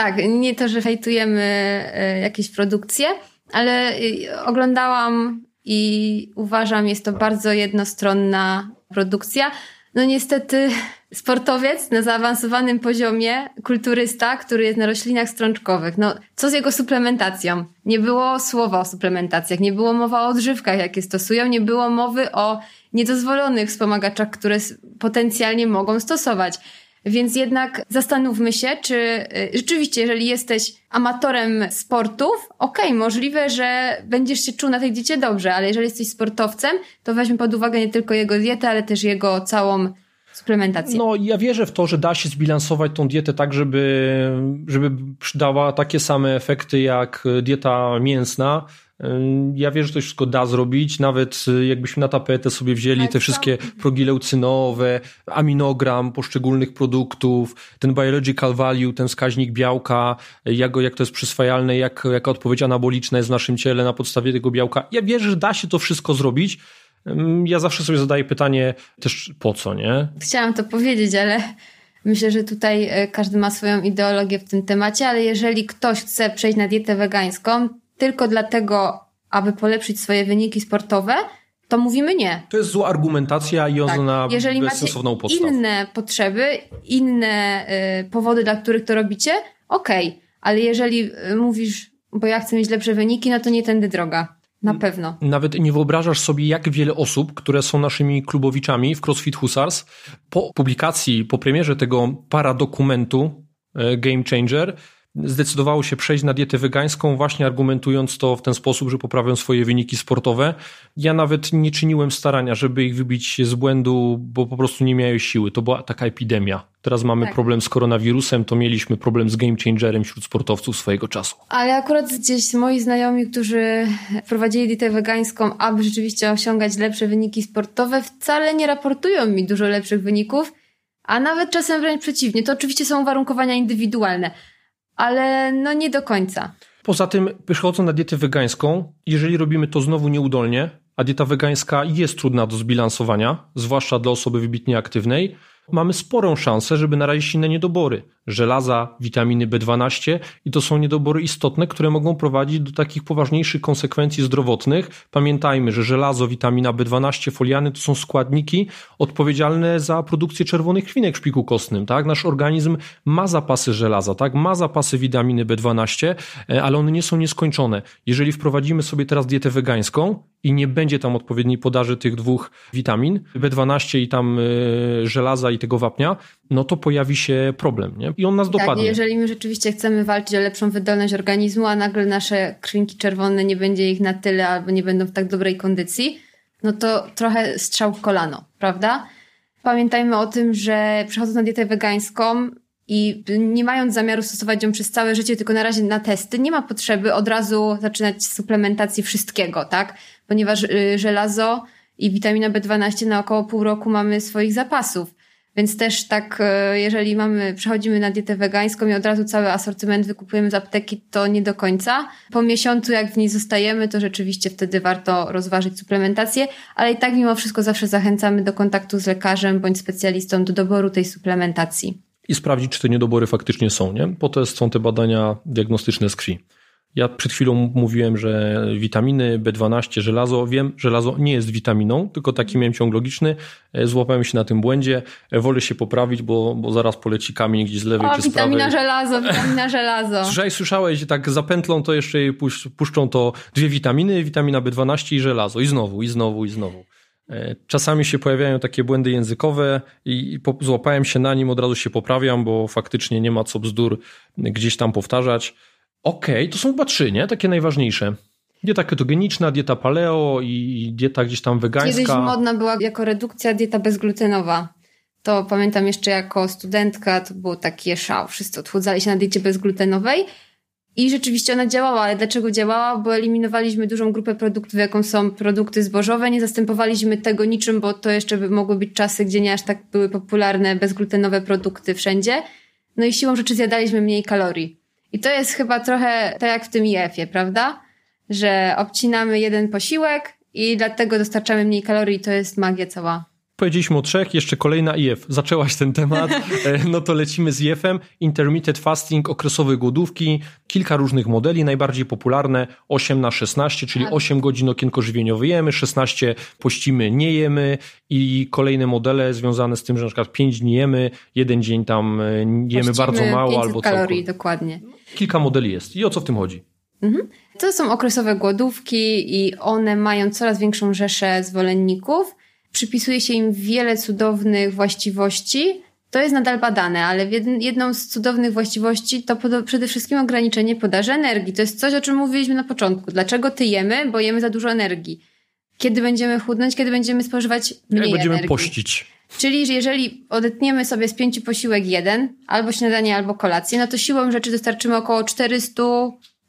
Tak, nie to, że fejtujemy e, jakieś produkcje, ale e, oglądałam i uważam, jest to bardzo jednostronna produkcja. No niestety sportowiec na zaawansowanym poziomie, kulturysta, który jest na roślinach strączkowych. No, co z jego suplementacją? Nie było słowa o suplementacjach, nie było mowa o odżywkach, jakie stosują, nie było mowy o niedozwolonych wspomagaczach, które potencjalnie mogą stosować. Więc jednak zastanówmy się, czy y, rzeczywiście, jeżeli jesteś amatorem sportów, okej, okay, możliwe, że będziesz się czuł na tej diecie dobrze, ale jeżeli jesteś sportowcem, to weźmy pod uwagę nie tylko jego dietę, ale też jego całą suplementację. No, ja wierzę w to, że da się zbilansować tą dietę tak, żeby, żeby przydała takie same efekty jak dieta mięsna. Ja wierzę, że to wszystko da zrobić, nawet jakbyśmy na tapetę sobie wzięli te wszystkie progi leucynowe, aminogram poszczególnych produktów, ten biological value, ten wskaźnik białka, jak, jak to jest przyswajalne, jak, jaka odpowiedź anaboliczna jest w naszym ciele na podstawie tego białka. Ja wierzę, że da się to wszystko zrobić, ja zawsze sobie zadaję pytanie też po co, nie? Chciałam to powiedzieć, ale myślę, że tutaj e, każdy ma swoją ideologię w tym temacie, ale jeżeli ktoś chce przejść na dietę wegańską tylko dlatego, aby polepszyć swoje wyniki sportowe, to mówimy nie. To jest zła argumentacja i ona tak. na Jeżeli bezsensowną podstawę. inne potrzeby, inne y, powody, dla których to robicie, okej. Okay. Ale jeżeli y, mówisz, bo ja chcę mieć lepsze wyniki, no to nie tędy droga. Na pewno. Nawet nie wyobrażasz sobie, jak wiele osób, które są naszymi klubowiczami w CrossFit Husars, po publikacji, po premierze tego paradokumentu e, Game Changer, zdecydowało się przejść na dietę wegańską, właśnie argumentując to w ten sposób, że poprawią swoje wyniki sportowe. Ja nawet nie czyniłem starania, żeby ich wybić z błędu, bo po prostu nie miały siły. To była taka epidemia. Teraz mamy tak. problem z koronawirusem, to mieliśmy problem z game changerem wśród sportowców swojego czasu. Ale akurat gdzieś moi znajomi, którzy wprowadzili dietę wegańską, aby rzeczywiście osiągać lepsze wyniki sportowe, wcale nie raportują mi dużo lepszych wyników, a nawet czasem wręcz przeciwnie. To oczywiście są uwarunkowania indywidualne ale no nie do końca. Poza tym, przechodząc na dietę wegańską, jeżeli robimy to znowu nieudolnie, a dieta wegańska jest trudna do zbilansowania, zwłaszcza dla osoby wybitnie aktywnej, mamy sporą szansę, żeby narazić inne niedobory żelaza, witaminy B12 i to są niedobory istotne, które mogą prowadzić do takich poważniejszych konsekwencji zdrowotnych. Pamiętajmy, że żelazo, witamina B12, foliany to są składniki odpowiedzialne za produkcję czerwonych krwinek w szpiku kostnym, tak? Nasz organizm ma zapasy żelaza, tak? Ma zapasy witaminy B12, e, ale one nie są nieskończone. Jeżeli wprowadzimy sobie teraz dietę wegańską i nie będzie tam odpowiedniej podaży tych dwóch witamin, B12 i tam e, żelaza i tego wapnia, no to pojawi się problem, nie? I on nas tak, dopadnie. jeżeli my rzeczywiście chcemy walczyć o lepszą wydolność organizmu, a nagle nasze krwinki czerwone nie będzie ich na tyle albo nie będą w tak dobrej kondycji, no to trochę strzał w kolano, prawda? Pamiętajmy o tym, że przechodząc na dietę wegańską i nie mając zamiaru stosować ją przez całe życie, tylko na razie na testy, nie ma potrzeby od razu zaczynać suplementacji wszystkiego, tak? Ponieważ y, żelazo i witamina B12 na około pół roku mamy swoich zapasów. Więc też tak, e, jeżeli mamy, przechodzimy na dietę wegańską i od razu cały asortyment wykupujemy z apteki, to nie do końca. Po miesiącu, jak w niej zostajemy, to rzeczywiście wtedy warto rozważyć suplementację, ale i tak mimo wszystko zawsze zachęcamy do kontaktu z lekarzem bądź specjalistą do doboru tej suplementacji. I sprawdzić, czy te niedobory faktycznie są, nie? Po to są te badania diagnostyczne z krwi. Ja przed chwilą mówiłem, że witaminy B12, żelazo. Wiem, żelazo nie jest witaminą, tylko taki miałem ciąg logiczny. E, złapałem się na tym błędzie. E, wolę się poprawić, bo, bo zaraz poleci kamień gdzieś z lewej o, czy z prawej. witamina żelazo, witamina żelazo. Słyszałeś, słyszałeś, tak zapętlą to jeszcze puszczą to dwie witaminy, witamina B12 i żelazo. I znowu, i znowu, i znowu. E, czasami się pojawiają takie błędy językowe i złapałem się na nim, od razu się poprawiam, bo faktycznie nie ma co bzdur gdzieś tam powtarzać. Okej, okay, to są chyba trzy, nie? Takie najważniejsze. Dieta ketogeniczna, dieta paleo i dieta gdzieś tam wegańska. Kiedyś modna była jako redukcja dieta bezglutenowa. To pamiętam jeszcze jako studentka, to było takie szał. Wszyscy odchudzali się na diecie bezglutenowej i rzeczywiście ona działała, ale dlaczego działała? Bo eliminowaliśmy dużą grupę produktów, jaką są produkty zbożowe, nie zastępowaliśmy tego niczym, bo to jeszcze by mogły być czasy, gdzie nie aż tak były popularne bezglutenowe produkty wszędzie. No i siłą rzeczy zjadaliśmy mniej kalorii. I to jest chyba trochę tak jak w tym IF-ie, prawda? Że obcinamy jeden posiłek i dlatego dostarczamy mniej kalorii, to jest magia cała. powiedzieliśmy o trzech, jeszcze kolejna IF. Zaczęłaś ten temat, e, no to lecimy z IF-em. Intermittent fasting, okresowe głodówki, kilka różnych modeli, najbardziej popularne 8 na 16, czyli 8 tak. godzin okienko żywieniowe jemy, 16 pościmy, nie jemy i kolejne modele związane z tym, że na przykład 5 dni jemy, jeden dzień tam e, jemy Pościmy bardzo mało albo kalorii, dokładnie. Kilka modeli jest. I o co w tym chodzi? Mhm. To są okresowe głodówki i one mają coraz większą rzeszę zwolenników. Przypisuje się im wiele cudownych właściwości. To jest nadal badane, ale jedną z cudownych właściwości to przede wszystkim ograniczenie podaży energii. To jest coś, o czym mówiliśmy na początku. Dlaczego tyjemy? Bo jemy za dużo energii. Kiedy będziemy chudnąć? Kiedy będziemy spożywać mniej Jak będziemy energii. pościć. Czyli że jeżeli odetniemy sobie z pięciu posiłek jeden, albo śniadanie, albo kolację, no to siłą rzeczy dostarczymy około 400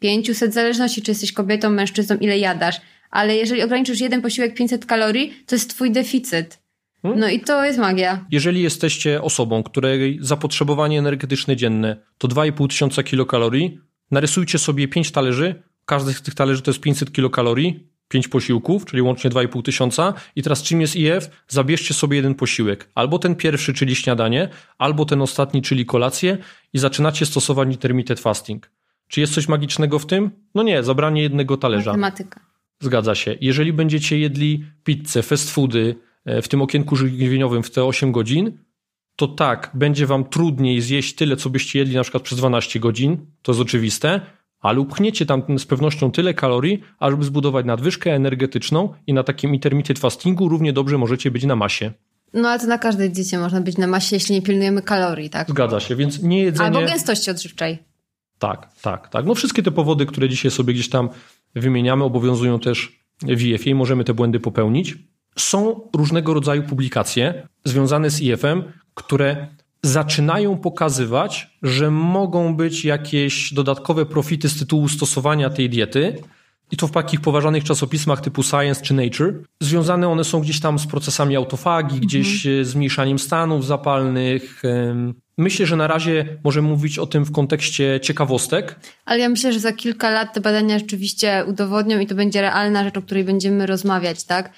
500, w zależności czy jesteś kobietą, mężczyzną, ile jadasz. Ale jeżeli ograniczysz jeden posiłek 500 kalorii, to jest twój deficyt. Hmm? No i to jest magia. Jeżeli jesteście osobą, której zapotrzebowanie energetyczne dzienne to 2,5 tysiąca kilokalorii, narysujcie sobie 5 talerzy, każdy z tych talerzy to jest 500 kilokalorii, 5 posiłków, czyli łącznie 2,5 tysiąca. I teraz czym jest IF? Zabierzcie sobie jeden posiłek. Albo ten pierwszy, czyli śniadanie, albo ten ostatni, czyli kolację i zaczynacie stosować intermittent fasting. Czy jest coś magicznego w tym? No nie, zabranie jednego talerza. Matematyka. Zgadza się. Jeżeli będziecie jedli pizzę, fast foody e, w tym okienku żywieniowym w te 8 godzin, to tak, będzie wam trudniej zjeść tyle, co byście jedli na przykład przez 12 godzin, to jest oczywiste, ale upchniecie tam z pewnością tyle kalorii, ażeby zbudować nadwyżkę energetyczną i na takim intermittent fastingu równie dobrze możecie być na masie. No ale to na każdej diecie można być na masie, jeśli nie pilnujemy kalorii, tak? Zgadza się, więc nie jedzenie... Albo gęstości odżywczej. Tak, tak, tak. No wszystkie te powody, które dzisiaj sobie gdzieś tam wymieniamy, obowiązują też w IF i możemy te błędy popełnić. Są różnego rodzaju publikacje związane z IF-em, które zaczynają pokazywać, że mogą być jakieś dodatkowe profity z tytułu stosowania tej diety, i to w takich poważanych czasopismach typu Science czy Nature. Związane one są gdzieś tam z procesami autofagi, gdzieś mhm. zmniejszaniem stanów zapalnych, Myślę, że na razie możemy mówić o tym w kontekście ciekawostek. Ale ja myślę, że za kilka lat te badania rzeczywiście udowodnią i to będzie realna rzecz, o której będziemy rozmawiać, tak?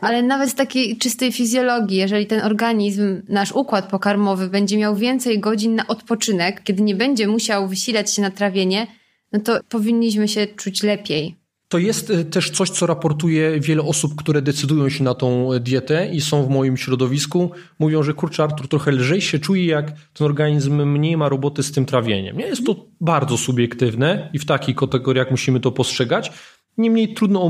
Ale nawet z takiej czystej fizjologii, jeżeli ten organizm, nasz układ pokarmowy będzie miał więcej godzin na odpoczynek, kiedy nie będzie musiał wysilać się na trawienie, no to powinniśmy się czuć lepiej. To jest e, też coś, co raportuje wiele osób, które decydują się na tą dietę i są w moim środowisku. Mówią, że kurczę, Artur trochę lżej się czuje, jak ten organizm mniej ma roboty z tym trawieniem. Nie jest to bardzo subiektywne i w takich kategoriach musimy to postrzegać. Niemniej trudno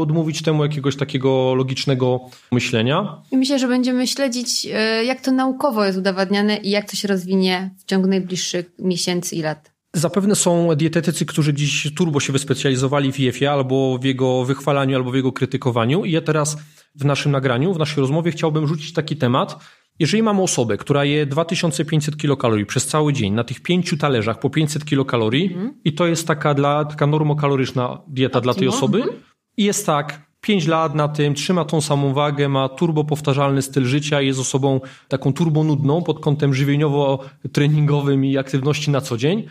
odmówić temu jakiegoś takiego logicznego myślenia. I myślę, że będziemy śledzić, e, jak to naukowo jest udowadniane i jak to się rozwinie w ciągu najbliższych miesięcy i lat. Zapewne są dietetycy, którzy dziś turbo się wyspecjalizowali w IF-ie albo w jego wychwalaniu, albo w jego krytykowaniu. I ja teraz w naszym nagraniu, w naszej rozmowie chciałbym rzucić taki temat. Jeżeli mamy osobę, która je 2500 kilokalorii przez cały dzień na tych pięciu talerzach po 500 kilokalorii mm. i to jest taka, dla, taka normokaloryczna dieta dla tej osoby mm. i jest tak 5 lat na tym, trzyma tą samą wagę, ma turbo powtarzalny styl życia, jest osobą taką turbo nudną pod kątem żywieniowo-treningowym i aktywności na co dzień,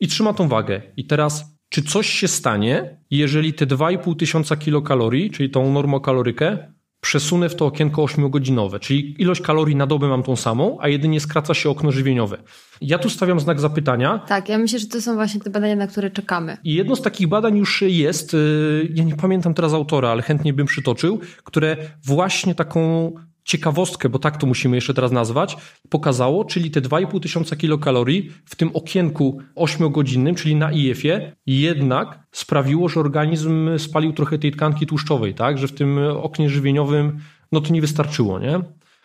i trzyma tą wagę. I teraz, czy coś się stanie, jeżeli te 2,5 tysiąca kilokalorii, czyli tą normokalorykę, przesunę w to okienko 8-godzinowe, czyli ilość kalorii na dobę mam tą samą, a jedynie skraca się okno żywieniowe. Ja tu stawiam znak zapytania. Tak, ja myślę, że to są właśnie te badania, na które czekamy. I jedno z takich badań już jest, y, ja nie pamiętam teraz autora, ale chętnie bym przytoczył, które właśnie taką ciekawostkę, bo tak to musimy jeszcze teraz nazwać, pokazało, czyli te 2,5 tysiąca kilokalorii w tym okienku 8-godzinnym, czyli na IF-ie, jednak sprawiło, że organizm spalił trochę tej tkanki tłuszczowej, tak? Że w tym oknie żywieniowym no to nie wystarczyło, nie?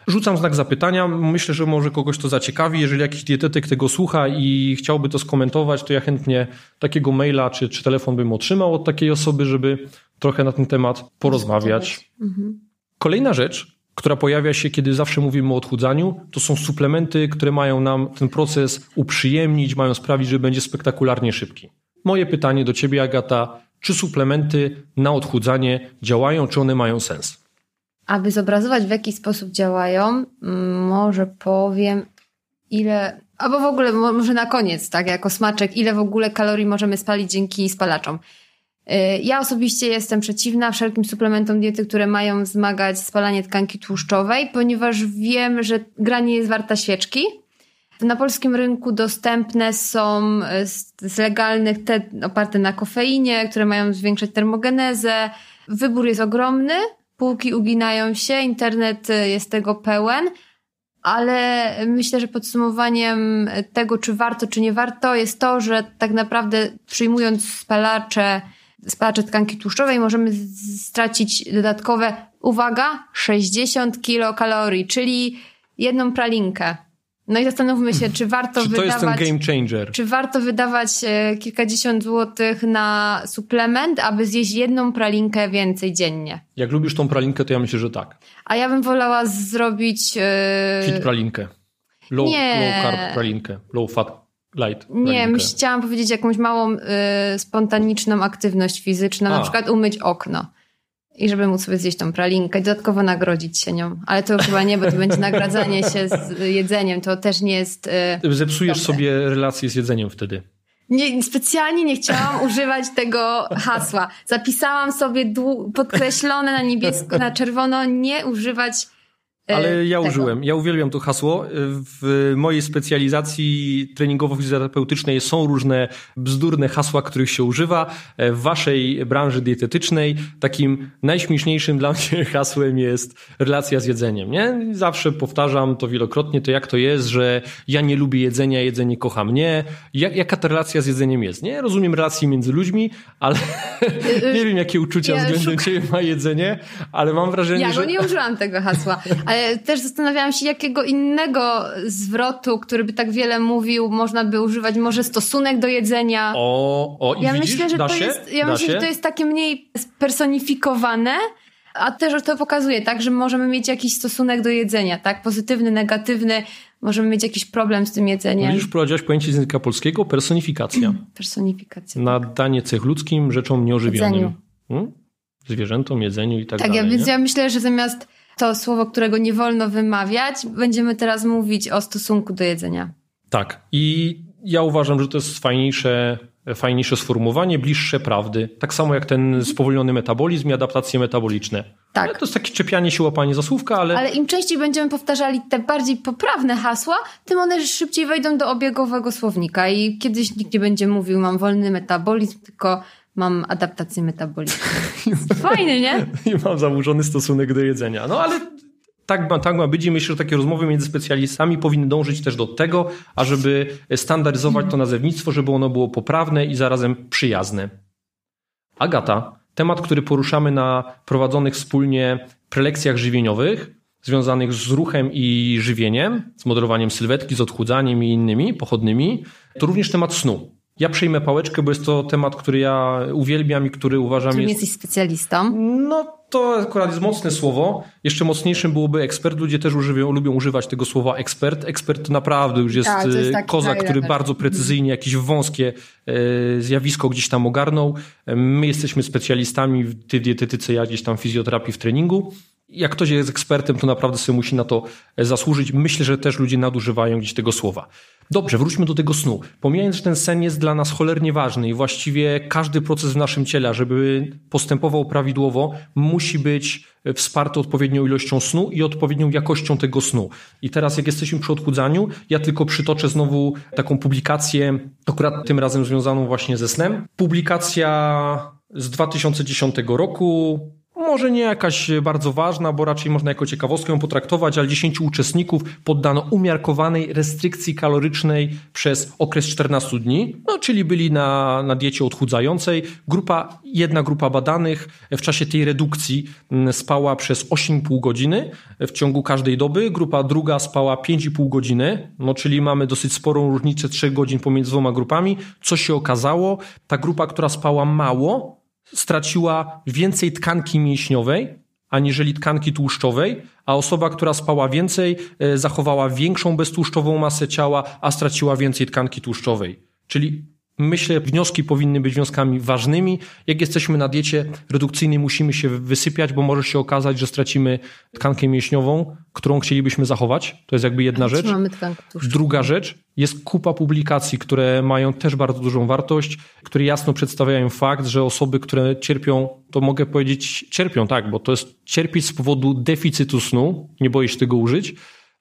Rzucam znak zapytania. Myślę, że może kogoś to zaciekawi. Jeżeli jakiś dietetyk tego słucha i chciałby to skomentować, to ja chętnie takiego maila czy, czy telefon bym otrzymał od takiej osoby, żeby trochę na ten temat porozmawiać. Mhm. Kolejna rzecz, która pojawia się, kiedy zawsze mówimy o odchudzaniu, to są suplementy, które mają nam ten proces uprzyjemnić, mają sprawić, że będzie spektakularnie szybki. Moje pytanie do Ciebie, Agata, czy suplementy na odchudzanie działają, czy one mają sens? Aby zobrazować, w jaki sposób działają, może powiem, ile, albo w ogóle, może na koniec, tak, jako smaczek, ile w ogóle kalorii możemy spalić dzięki spalaczom. Ja osobiście jestem przeciwna wszelkim suplementom diety, które mają wzmagać spalanie tkanki tłuszczowej, ponieważ wiem, że gra nie jest warta świeczki. Na polskim rynku dostępne są z, z legalnych te oparte na kofeinie, które mają zwiększać termogenezę. Wybór jest ogromny, półki uginają się, internet jest tego pełen, ale myślę, że podsumowaniem tego, czy warto, czy nie warto, jest to, że tak naprawdę przyjmując spalacze, spalacze tkanki tłuszczowej, możemy stracić dodatkowe, uwaga, 60 kilokalorii, czyli jedną pralinkę. No i zastanówmy się, czy warto czy to wydawać. Jest ten game changer? Czy warto wydawać e, kilkadziesiąt złotych na suplement, aby zjeść jedną pralinkę więcej dziennie? Jak lubisz tą pralinkę, to ja myślę, że tak. A ja bym wolała zrobić. Yy... Fit pralinkę. Low, nie. low carb pralinkę. Low fat light. Nie, chciałam powiedzieć jakąś małą yy, spontaniczną aktywność fizyczną, A. na przykład umyć okno i żeby móc sobie zjeść tą pralinkę i dodatkowo nagrodzić się nią. Ale to chyba nie, bo to będzie nagradzanie się z jedzeniem, to też nie jest... Yy, Zepsujesz dobre. sobie relacje z jedzeniem wtedy. Nie, specjalnie nie chciałam używać tego hasła. Zapisałam sobie podkreślone na niebiesko, na czerwono, nie używać ale ja tego. użyłem, ja uwielbiam to hasło. W mojej specjalizacji treningowo-fizjoterapeutycznej są różne bzdurne hasła, których się używa. W waszej branży dietetycznej takim najśmieszniejszym dla mnie hasłem jest relacja z jedzeniem. Nie? Zawsze powtarzam to wielokrotnie, to jak to jest, że ja nie lubię jedzenia, jedzenie kocha mnie. Jak, jaka ta relacja z jedzeniem jest? Nie rozumiem relacji między ludźmi, ale nie wiem, jakie uczucia ja względem ciebie ma jedzenie, ale mam wrażenie, ja że... Ja nie użyłam tego hasła, ale też zastanawiałam się, jakiego innego zwrotu, który by tak wiele mówił, można by używać. Może stosunek do jedzenia. O, o i ja widzisz, myślę, że da to się? jest, ja da myślę, się? że to jest takie mniej spersonifikowane, a też to pokazuje, tak, że możemy mieć jakiś stosunek do jedzenia, tak, pozytywny, negatywny, możemy mieć jakiś problem z tym jedzeniem. Widzisz, wprowadziłaś pojęcie z języka polskiego, personifikacja. Personifikacja. Nadanie cech ludzkim rzeczom nieożywionym. Jedzeniu. Hmm? Zwierzętom, jedzeniu i tak, tak dalej. Tak, więc nie? ja myślę, że zamiast to słowo, którego nie wolno wymawiać, będziemy teraz mówić o stosunku do jedzenia. Tak. I ja uważam, że to jest fajniejsze, fajniejsze sformułowanie, bliższe prawdy. Tak samo jak ten spowolniony metabolizm i adaptacje metaboliczne. Tak. To jest takie czepianie się, łapanie za słówka, ale... Ale im częściej będziemy powtarzali te bardziej poprawne hasła, tym one szybciej wejdą do obiegowego słownika i kiedyś nikt nie będzie mówił mam wolny metabolizm, tylko mam adaptację metaboliczną. Fajny, nie? I mam zaburzony stosunek do jedzenia. No ale tak ma, tak ma być i myślę, że takie rozmowy między specjalistami powinny dążyć też do tego, ażeby standaryzować to nazewnictwo, żeby ono było poprawne i zarazem przyjazne. Agata, temat, który poruszamy na prowadzonych wspólnie prelekcjach żywieniowych, związanych z ruchem i żywieniem, z modelowaniem sylwetki, z odchudzaniem i innymi pochodnymi, to również temat snu. Ja przejmę pałeczkę, bo jest to temat, który ja uwielbiam i który uważam Czym jest... jesteś specjalistą? No to akurat jest mocne słowo. Jeszcze mocniejszym byłoby ekspert. Ludzie też używają, lubią używać tego słowa ekspert. Ekspert to naprawdę już jest, A, jest koza, który bardzo precyzyjnie jakieś wąskie e, zjawisko gdzieś tam ogarnął. My jesteśmy specjalistami, ty w dietetyce, ja gdzieś tam w fizjoterapii, w treningu. Jak ktoś jest ekspertem, to naprawdę sobie musi na to zasłużyć. Myślę, że też ludzie nadużywają gdzieś tego słowa. Dobrze, wróćmy do tego snu. Pomijając, że ten sen jest dla nas cholernie ważny i właściwie każdy proces w naszym ciele, żeby postępował prawidłowo, musi być wsparty odpowiednią ilością snu i odpowiednią jakością tego snu. I teraz, jak jesteśmy przy odchudzaniu, ja tylko przytoczę znowu taką publikację, akurat tym razem związaną właśnie ze snem. Publikacja z 2010 roku, może nie jakaś bardzo ważna, bo raczej można jako ciekawostkę ją potraktować, ale 10 uczestników poddano umiarkowanej restrykcji kalorycznej przez okres 14 dni, no czyli byli na, na diecie odchudzającej. Grupa, jedna grupa badanych w czasie tej redukcji mm, spała przez 8,5 godziny w ciągu każdej doby, grupa druga spała 5,5 godziny, no czyli mamy dosyć sporą różnicę 3 godzin pomiędzy dwoma grupami. Co się okazało? Ta grupa, która spała mało, straciła więcej tkanki mięśniowej aniżeli tkanki tłuszczowej, a osoba, która spała więcej, zachowała większą beztłuszczową masę ciała, a straciła więcej tkanki tłuszczowej. Czyli Myślę, wnioski powinny być wnioskami ważnymi. Jak jesteśmy na diecie redukcyjnej, musimy się wysypiać, bo może się okazać, że stracimy tkankę mięśniową, którą chcielibyśmy zachować. To jest jakby jedna rzecz. Druga rzecz, jest kupa publikacji, które mają też bardzo dużą wartość, które jasno przedstawiają fakt, że osoby, które cierpią, to mogę powiedzieć, cierpią, tak, bo to jest cierpieć z powodu deficytu snu, nie boję się tego użyć,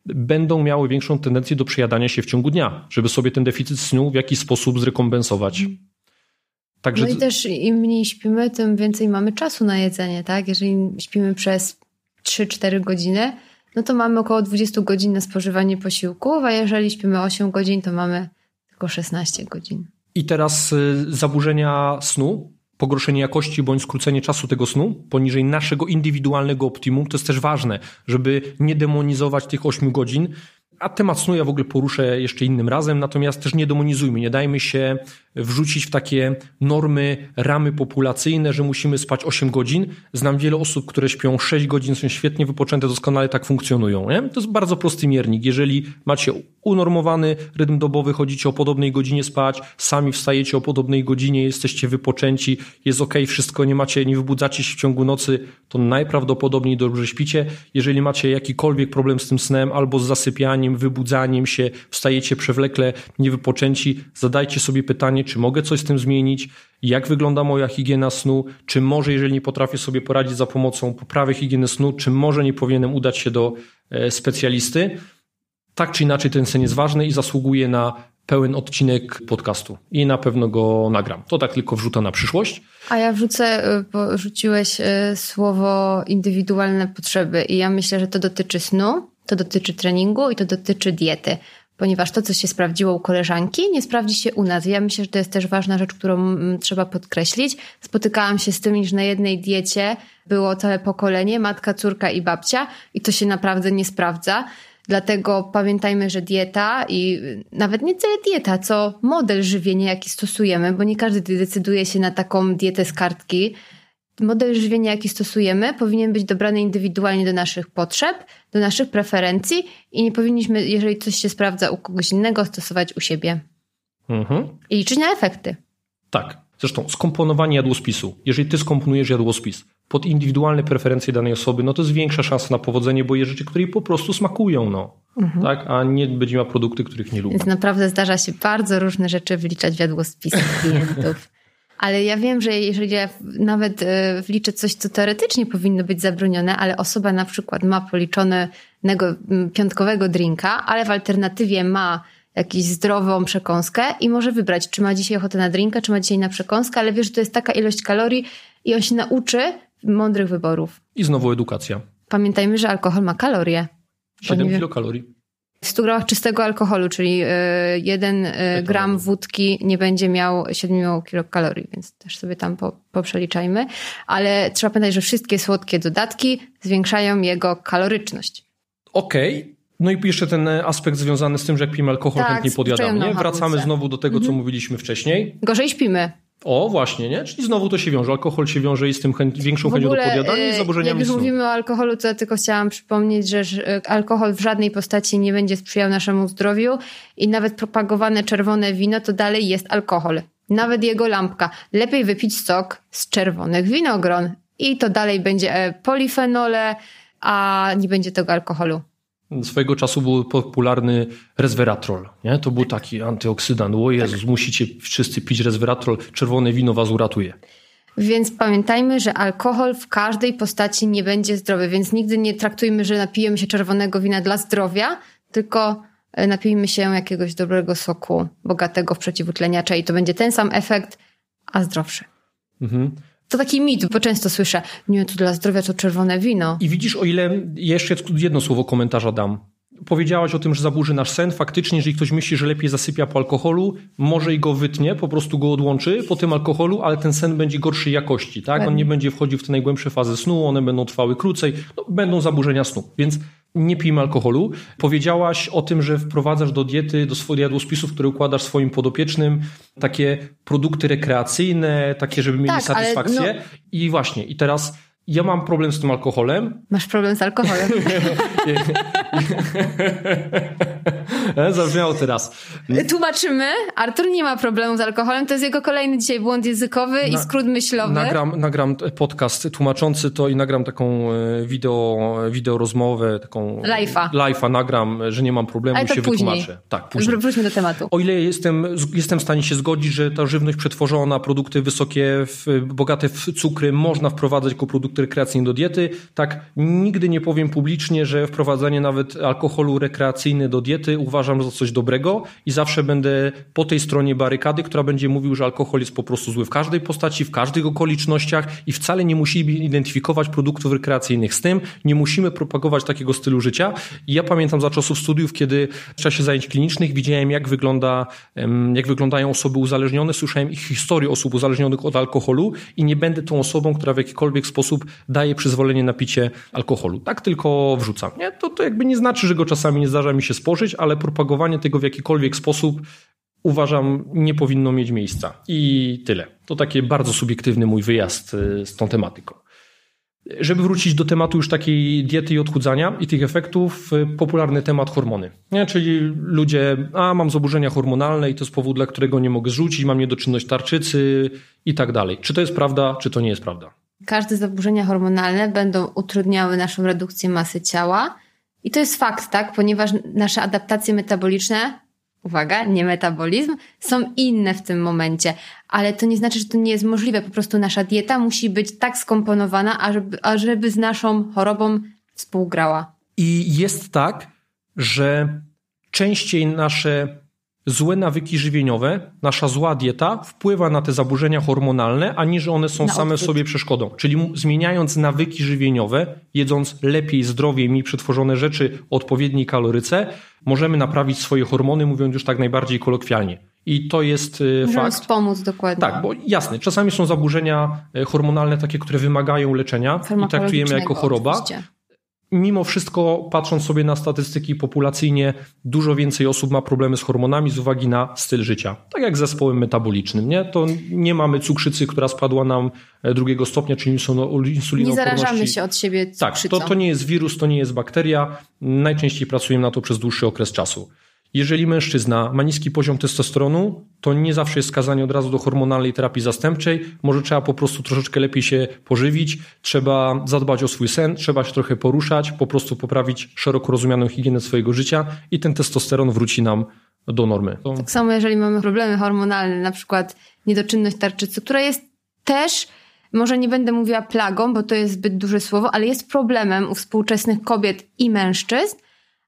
będą miały większą tendencję do przejadania się w ciągu dnia, żeby sobie ten deficyt snu w jakiś sposób zrekompensować. Także... No i też im mniej śpimy, tym więcej mamy czasu na jedzenie, tak? Jeżeli śpimy przez 3-4 godziny, no to mamy około 20 godzin na spożywanie posiłków, a jeżeli śpimy 8 godzin, to mamy tylko 16 godzin. I teraz y, zaburzenia snu pogorszenie jakości bądź skrócenie czasu tego snu poniżej naszego indywidualnego optimum. To jest też ważne, żeby nie demonizować tych 8 godzin, a temat snu ja w ogóle poruszę jeszcze innym razem, natomiast też nie demonizujmy, nie dajmy się wrzucić w takie normy, ramy populacyjne, że musimy spać 8 godzin. Znam wiele osób, które śpią 6 godzin, są świetnie wypoczęte, doskonale tak funkcjonują. Nie? To jest bardzo prosty miernik. Jeżeli macie unormowany rytm dobowy, chodzicie o podobnej godzinie spać, sami wstajecie o podobnej godzinie, jesteście wypoczęci, jest ok, wszystko, nie macie, nie wybudzacie się w ciągu nocy, to najprawdopodobniej dobrze śpicie. Jeżeli macie jakikolwiek problem z tym snem albo z zasypianiem, wybudzaniem się, wstajecie przewlekle, niewypoczęci, zadajcie sobie pytanie, czy mogę coś z tym zmienić, jak wygląda moja higiena snu, czy może, jeżeli nie potrafię sobie poradzić za pomocą poprawy higieny snu, czy może nie powinienem udać się do e, specjalisty. Tak czy inaczej ten sen jest ważny i zasługuje na pełen odcinek podcastu i na pewno go nagram. To tak tylko wrzucę na przyszłość. A ja wrzucę, e, bo rzuciłeś e, słowo indywidualne potrzeby i ja myślę, że to dotyczy snu, to dotyczy treningu i to dotyczy diety ponieważ to, co się sprawdziło u koleżanki, nie sprawdzi się u nas. Ja myślę, że to jest też ważna rzecz, którą mm, trzeba podkreślić. Spotykałam się z tym, że na jednej diecie było całe pokolenie, matka, córka i babcia i to się naprawdę nie sprawdza. Dlatego pamiętajmy, że dieta i nawet nie tyle dieta, co model żywienia, jaki stosujemy, bo nie każdy decyduje się na taką dietę z kartki, model żywienia, jaki stosujemy, powinien być dobrany indywidualnie do naszych potrzeb, do naszych preferencji i nie powinniśmy, jeżeli coś się sprawdza u kogoś innego, stosować u siebie. Mhm. I liczyć na efekty. Tak. Zresztą skomponowanie jadłospisu. Jeżeli ty skomponujesz jadłospis pod indywidualne preferencje danej osoby, no to jest większa szansa na powodzenie, bo jest rzeczy, które jej po prostu smakują, no. Mhm. Tak, a nie będzie miała produkty, których nie lubi. Więc naprawdę zdarza się bardzo różne rzeczy wliczać w jadłospisy klientów. Ale ja wiem, że jeżeli ja nawet e, wliczę coś, co teoretycznie powinno być zabronione, ale osoba na przykład ma policzonego piątkowego drinka, ale w alternatywie ma jakąś zdrową przekąskę i może wybrać, czy ma dzisiaj ochotę na drinka, czy ma dzisiaj na przekąskę, ale wie, że to jest taka ilość kalorii i on się nauczy mądrych wyborów. I znowu edukacja. Pamiętajmy, że alkohol ma kalorie. 7 kilokalorii. W 100 gramach czystego alkoholu, czyli e, jeden e, gram wódki nie będzie miał 7 kilokalorii, więc też sobie tam po, poprzeliczajmy. Ale trzeba pamiętać, że wszystkie słodkie dodatki zwiększają jego kaloryczność. Okej. Okay. No i jeszcze ten aspekt związany z tym, że jak pijemy alkohol, tak, chętnie podjadamy. Nie? Wracamy znowu do tego, co mhm. mówiliśmy wcześniej. Gorzej śpimy. O, właśnie, nie? Czyli znowu to się wiąże. Alkohol się wiąże i z tym chęć, większą chęcią do podjadania i y, zaburzeniami Jak już mówimy o alkoholu, to ja tylko chciałam przypomnieć, że alkohol w żadnej postaci nie będzie sprzyjał naszemu zdrowiu i nawet propagowane czerwone wino to dalej jest alkohol. Nawet jego lampka. Lepiej wypić sok z czerwonych winogron i to dalej będzie e, polifenole, a nie będzie tego alkoholu. Swojego czasu był popularny resveratrol. Nie? To był taki antyoksydant. O Jezus, tak. musicie wszyscy pić resveratrol, czerwone wino was uratuje. Więc pamiętajmy, że alkohol w każdej postaci nie będzie zdrowy, więc nigdy nie traktujmy, że napijemy się czerwonego wina dla zdrowia, tylko e, napijmy się jakiegoś dobrego soku, bogatego w przeciwutleniacza i to będzie ten sam efekt, a zdrowszy. Mhm. To taki mit, bo często słyszę, nie, to dla zdrowia to czerwone wino. I widzisz, o ile jeszcze jedno słowo komentarza dam. Powiedziałaś o tym, że zaburzy nasz sen. Faktycznie, jeżeli ktoś myśli, że lepiej zasypia po alkoholu, może i go wytnie, po prostu go odłączy po tym alkoholu, ale ten sen będzie gorszej jakości, tak? On nie będzie wchodził w te najgłębsze fazy snu, one będą trwały krócej, no, będą zaburzenia snu. Więc nie pijmy alkoholu. Powiedziałaś o tym, że wprowadzasz do diety, do swoich jadłospisów, które układasz swoim podopiecznym, takie produkty rekreacyjne, takie, żeby mieli tak, satysfakcję. No... I właśnie, i teraz ja mam problem z tym alkoholem. Masz problem z alkoholem. E, zabrzmiało teraz. Tłumaczymy. Artur nie ma problemu z alkoholem. To jest jego kolejny dzisiaj błąd językowy Na, i skrót myślowy. Nagram, nagram podcast tłumaczący to i nagram taką e, wideo, wideo rozmowę, taką live'a. live'a nagram, że nie mam problemu, Ale to się później. wytłumaczę. Tak, później. Wróćmy do tematu. O ile jestem, jestem w stanie się zgodzić, że ta żywność przetworzona, produkty wysokie, bogate w cukry można wprowadzać jako produkty rekreacyjne do diety, tak nigdy nie powiem publicznie, że wprowadzanie nawet alkoholu rekreacyjny do diety uważam za coś dobrego i zawsze będę po tej stronie barykady, która będzie mówił, że alkohol jest po prostu zły w każdej postaci, w każdych okolicznościach i wcale nie musimy identyfikować produktów rekreacyjnych z tym, nie musimy propagować takiego stylu życia. I ja pamiętam za czasów studiów, kiedy w czasie zajęć klinicznych widziałem, jak wygląda, jak wyglądają osoby uzależnione, słyszałem ich historię osób uzależnionych od alkoholu i nie będę tą osobą, która w jakikolwiek sposób daje przyzwolenie na picie alkoholu. Tak tylko wrzucam. Nie? To, to jakby nie znaczy, że go czasami nie zdarza mi się spożyć, ale propagowanie tego w jakikolwiek sposób uważam nie powinno mieć miejsca. I tyle. To taki bardzo subiektywny mój wyjazd y, z tą tematyką. Żeby wrócić do tematu już takiej diety i odchudzania i tych efektów, y, popularny temat hormony. Nie? Czyli ludzie, a mam zaburzenia hormonalne i to jest powód, dla którego nie mogę zrzucić, mam niedoczynność tarczycy i tak dalej. Czy to jest prawda, czy to nie jest prawda? Każde zaburzenia hormonalne będą utrudniały naszą redukcję masy ciała. I to jest fakt, tak? Ponieważ nasze adaptacje metaboliczne uwaga, nie metabolizm, są inne w tym momencie. Ale to nie znaczy, że to nie jest możliwe. Po prostu nasza dieta musi być tak skomponowana, ażeby, ażeby z naszą chorobą współgrała. I jest tak, że częściej nasze złe nawyki żywieniowe, nasza zła dieta wpływa na te zaburzenia hormonalne, aniż one są na same sobie przeszkodą. Czyli zmieniając nawyki żywieniowe, jedząc lepiej, zdrowiej, mniej przetworzone rzeczy o odpowiedniej kaloryce, możemy naprawić swoje hormony, mówiąc już tak najbardziej kolokwialnie. I to jest y, Możemy fakt. wspomóc dokładnie. Tak, bo jasne, czasami są zaburzenia y, hormonalne takie, które wymagają leczenia i traktujemy jako choroba. Oczywiście mimo wszystko, patrząc sobie na statystyki populacyjnie, dużo więcej osób ma problemy z hormonami z uwagi na styl życia. Tak jak z zespołem metabolicznym, nie? To nie mamy cukrzycy, która spadła nam e, drugiego stopnia, czyli insulinoporności. Nie zarażamy się od siebie cukrzycą. Tak, to, to nie jest wirus, to nie jest bakteria. Najczęściej pracujemy na to przez dłuższy okres czasu. Jeżeli mężczyzna ma niski poziom testosteronu, to nie zawsze jest skazany od razu do hormonalnej terapii zastępczej. Może trzeba po prostu troszeczkę lepiej się pożywić, trzeba zadbać o swój sen, trzeba się trochę poruszać, po prostu poprawić szeroko rozumianą higienę swojego życia i ten testosteron wróci nam do normy. To... Tak samo, jeżeli mamy problemy hormonalne, na przykład niedoczynność tarczycy, która jest też może nie będę mówiła plagą, bo to jest zbyt duże słowo, ale jest problemem u współczesnych kobiet i mężczyzn,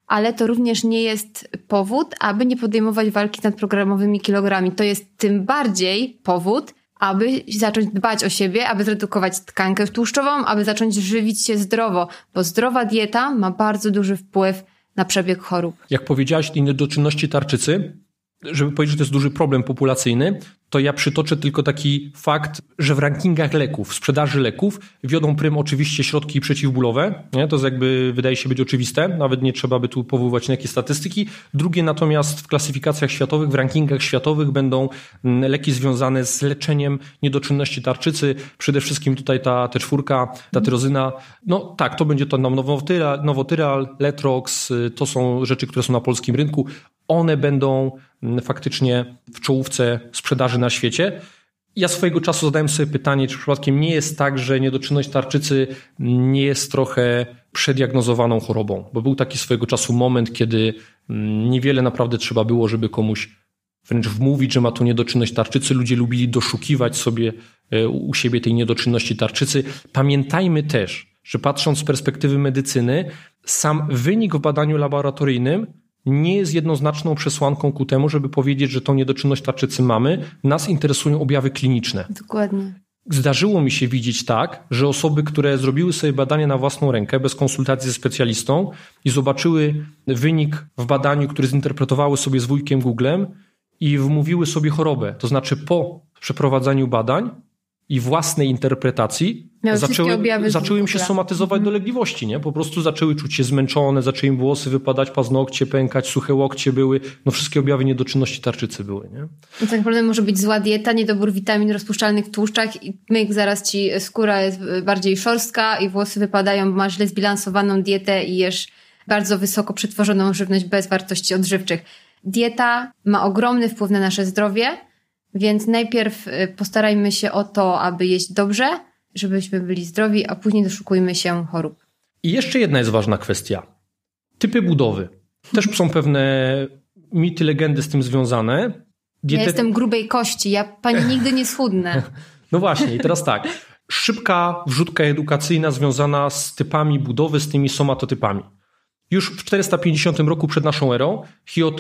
ale to również nie jest powód, aby nie podejmować walki z nadprogramowymi kilogramami. To jest tym bardziej powód, aby zacząć dbać o siebie, aby zredukować tkankę tłuszczową, aby zacząć żywić się zdrowo, bo zdrowa dieta ma bardzo duży wpływ na przebieg chorób. Jak powiedziałaś, inne doczynności tarczycy, żeby powiedzieć, że to jest duży problem populacyjny, to ja przytoczę tylko taki fakt, że w rankingach leków, w sprzedaży leków wiodą prym oczywiście środki przeciwbólowe. Nie? To jest jakby wydaje się być oczywiste, nawet nie trzeba by tu powoływać na jakieś statystyki. Drugie natomiast w klasyfikacjach światowych, w rankingach światowych będą mm, leki związane z leczeniem niedoczynności tarczycy. Przede wszystkim tutaj ta t czwórka, ta tyrozyna. No tak, to będzie to nowotyral, nowotyral, letrox, y, to są rzeczy, które są na polskim rynku one będą mm, faktycznie w czołówce sprzedaży na świecie. Ja swojego czasu zadałem sobie pytanie, czy przypadkiem nie jest tak, że niedoczynność tarczycy nie jest trochę przediagnozowaną chorobą, bo był taki swojego czasu moment, kiedy mm, niewiele naprawdę trzeba było, żeby komuś wręcz wmówić, że ma tu niedoczynność tarczycy. Ludzie lubili doszukiwać sobie e, u siebie tej niedoczynności tarczycy. Pamiętajmy też, że patrząc z perspektywy medycyny, sam wynik w badaniu laboratoryjnym nie jest jednoznaczną przesłanką ku temu, żeby powiedzieć, że tą niedoczynność tarczycy mamy. Nas interesują objawy kliniczne. Dokładnie. Zdarzyło mi się widzieć tak, że osoby, które zrobiły sobie badanie na własną rękę, bez konsultacji ze specjalistą i zobaczyły wynik w badaniu, który zinterpretowały sobie z wujkiem Googlem i wmówiły sobie chorobę. To znaczy po przeprowadzaniu badań i własnej interpretacji Miały zaczęły, zaczęły im się somatyzować mhm. dolegliwości, nie? Po prostu zaczęły czuć się zmęczone, zaczęły im włosy wypadać, paznokcie pękać, suche łokcie były, no wszystkie objawy niedoczynności tarczycy były, nie? No tak naprawdę może być zła dieta, niedobór witamin rozpuszczalnych w tłuszczach i myk, zaraz ci skóra jest bardziej szorstka i włosy wypadają, bo masz źle zbilansowaną dietę i jesz bardzo wysoko przetworzoną żywność bez wartości odżywczych. Dieta ma ogromny wpływ na nasze zdrowie, więc najpierw y, postarajmy się o to, aby jeść dobrze, żebyśmy byli zdrowi, a później doszukujmy się chorób. I jeszcze jedna jest ważna kwestia. Typy budowy. Też są pewne mity, legendy z tym związane. Ja jestem grubej kości, ja pani nigdy nie schudnę. No właśnie, i teraz tak. Szybka wrzutka edukacyjna związana z typami budowy, z tymi somatotypami. Już w 450 roku przed naszą erą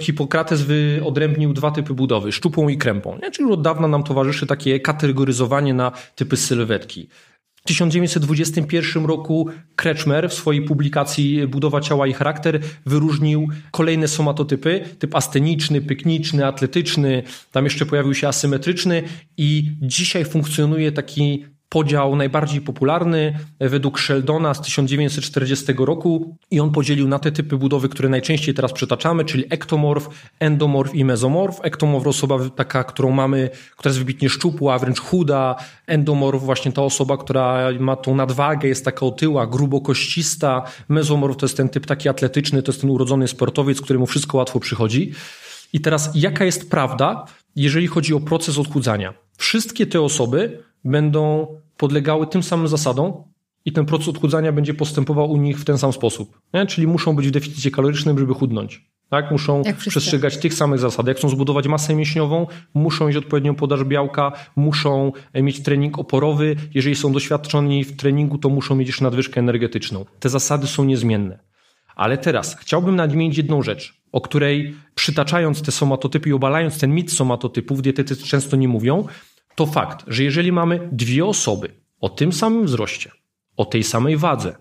Hipokrates wyodrębnił dwa typy budowy, szczupłą i krępą. Czyli już od dawna nam towarzyszy takie kategoryzowanie na typy sylwetki. W 1921 roku Kretschmer w swojej publikacji Budowa ciała i charakter wyróżnił kolejne somatotypy, typ asteniczny, pykniczny, atletyczny, tam jeszcze pojawił się asymetryczny i dzisiaj funkcjonuje taki podział najbardziej popularny według Sheldona z 1940 roku i on podzielił na te typy budowy, które najczęściej teraz przytaczamy, czyli ektomorf, endomorf i mezomorf. Ektomorf osoba taka, którą mamy, która jest wybitnie szczupła, wręcz chuda. Endomorf właśnie ta osoba, która ma tą nadwagę, jest taka otyła, grubo koścista. Mezomorf to jest ten typ taki atletyczny, to jest ten urodzony sportowiec, któremu wszystko łatwo przychodzi. I teraz jaka jest prawda, jeżeli chodzi o proces odchudzania? Wszystkie te osoby będą podlegały tym samym zasadom i ten proces odchudzania będzie postępował u nich w ten sam sposób. Nie? Czyli muszą być w deficycie kalorycznym, żeby chudnąć. Tak? Muszą przestrzegać tych samych zasad. Jak chcą zbudować masę mięśniową, muszą mieć odpowiednią podaż białka, muszą mieć trening oporowy. Jeżeli są doświadczeni w treningu, to muszą mieć jeszcze nadwyżkę energetyczną. Te zasady są niezmienne. Ale teraz chciałbym nadmienić jedną rzecz, o której przytaczając te somatotypy i obalając ten mit somatotypów, dietetycy często nie mówią, to fakt, że jeżeli mamy dwie osoby o tym samym wzroście, o tej samej wadze,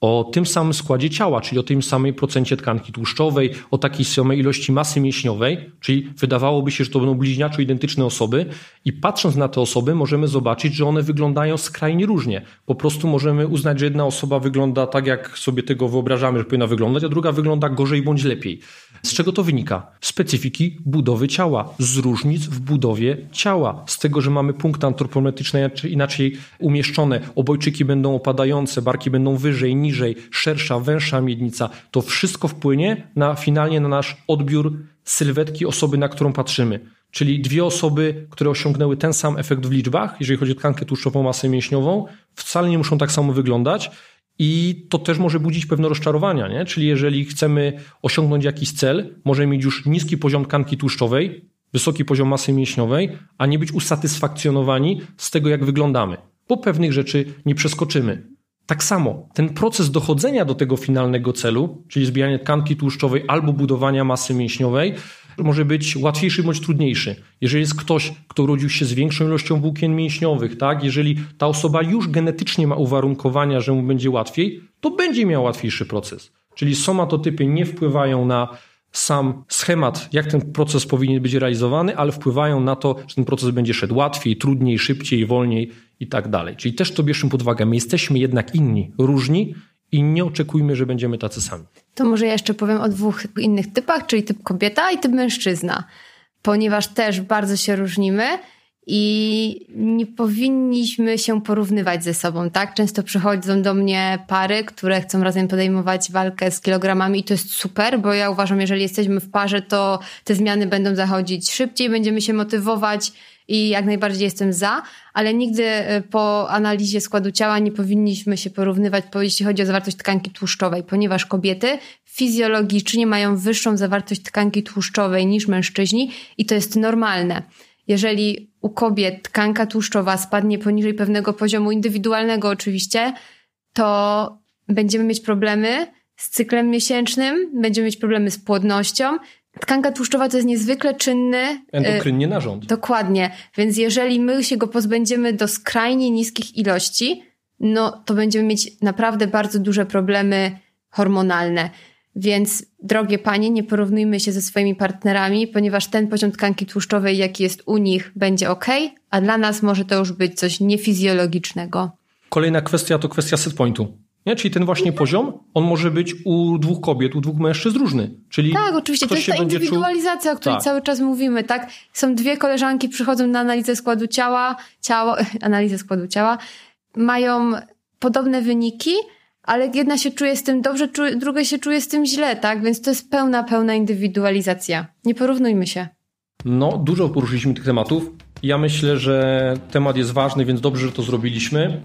o tym samym składzie ciała, czyli o tym samej procencie tkanki tłuszczowej, o takiej samej ilości masy mięśniowej, czyli wydawałoby się, że to będą bliźniaczo identyczne osoby i patrząc na te osoby możemy zobaczyć, że one wyglądają skrajnie różnie. Po prostu możemy uznać, że jedna osoba wygląda tak, jak sobie tego wyobrażamy, że powinna wyglądać, a druga wygląda gorzej bądź lepiej. Z czego to wynika? Specyfiki budowy ciała, z różnic w budowie ciała, z tego, że mamy punkty antropometryczne inaczej umieszczone, obojczyki będą opadające, barki będą wyżej, niżej, szersza, węższa miednica, to wszystko wpłynie na finalnie na nasz odbiór sylwetki osoby, na którą patrzymy. Czyli dwie osoby, które osiągnęły ten sam efekt w liczbach, jeżeli chodzi o tkankę tłuszczową, masę mięśniową, wcale nie muszą tak samo wyglądać. I to też może budzić pewne rozczarowania, nie? Czyli jeżeli chcemy osiągnąć jakiś cel, możemy mieć już niski poziom tkanki tłuszczowej, wysoki poziom masy mięśniowej, a nie być usatysfakcjonowani z tego, jak wyglądamy, bo pewnych rzeczy nie przeskoczymy. Tak samo ten proces dochodzenia do tego finalnego celu, czyli zbijania tkanki tłuszczowej albo budowania masy mięśniowej, może być łatwiejszy bądź trudniejszy. Jeżeli jest ktoś, kto urodził się z większą ilością włókien mięśniowych, tak? jeżeli ta osoba już genetycznie ma uwarunkowania, że mu będzie łatwiej, to będzie miał łatwiejszy proces. Czyli somatotypy nie wpływają na sam schemat, jak ten proces powinien być realizowany, ale wpływają na to, że ten proces będzie szedł łatwiej, trudniej, szybciej, wolniej i tak dalej. Czyli też to bierzmy pod uwagę. My jesteśmy jednak inni, różni i nie oczekujmy, że będziemy tacy sami. To może ja jeszcze powiem o dwóch innych typach, czyli typ kobieta i typ mężczyzna, ponieważ też bardzo się różnimy i nie powinniśmy się porównywać ze sobą, tak? Często przychodzą do mnie pary, które chcą razem podejmować walkę z kilogramami i to jest super, bo ja uważam, jeżeli jesteśmy w parze, to te zmiany będą zachodzić szybciej, będziemy się motywować i jak najbardziej jestem za, ale nigdy e, po analizie składu ciała nie powinniśmy się porównywać, jeśli chodzi o zawartość tkanki tłuszczowej, ponieważ kobiety fizjologicznie mają wyższą zawartość tkanki tłuszczowej niż mężczyźni i to jest normalne. Jeżeli u kobiet tkanka tłuszczowa spadnie poniżej pewnego poziomu indywidualnego oczywiście, to będziemy mieć problemy z cyklem miesięcznym, będziemy mieć problemy z płodnością. Tkanka tłuszczowa to jest niezwykle czynny. E, Endokrynnie narząd. Dokładnie. Więc jeżeli my się go pozbędziemy do skrajnie niskich ilości, no to będziemy mieć naprawdę bardzo duże problemy hormonalne. Więc, drogie panie, nie porównujmy się ze swoimi partnerami, ponieważ ten poziom tkanki tłuszczowej, jaki jest u nich, będzie ok, a dla nas może to już być coś niefizjologicznego. Kolejna kwestia to kwestia setpointu. Nie? Czyli ten właśnie poziom, on może być u dwóch kobiet, u dwóch mężczyzn różny. Czyli tak, oczywiście, to jest ta indywidualizacja, czuł... o której tak. cały czas mówimy, tak? Są dwie koleżanki, przychodzą na analizę składu ciała, ciało, analizę składu ciała, mają podobne wyniki, ale jedna się czuje z tym dobrze, druga się czuje z tym źle, tak? Więc to jest pełna, pełna indywidualizacja. Nie porównujmy się. No, dużo poruszyliśmy tych tematów. Ja myślę, że temat jest ważny, więc dobrze, że to zrobiliśmy.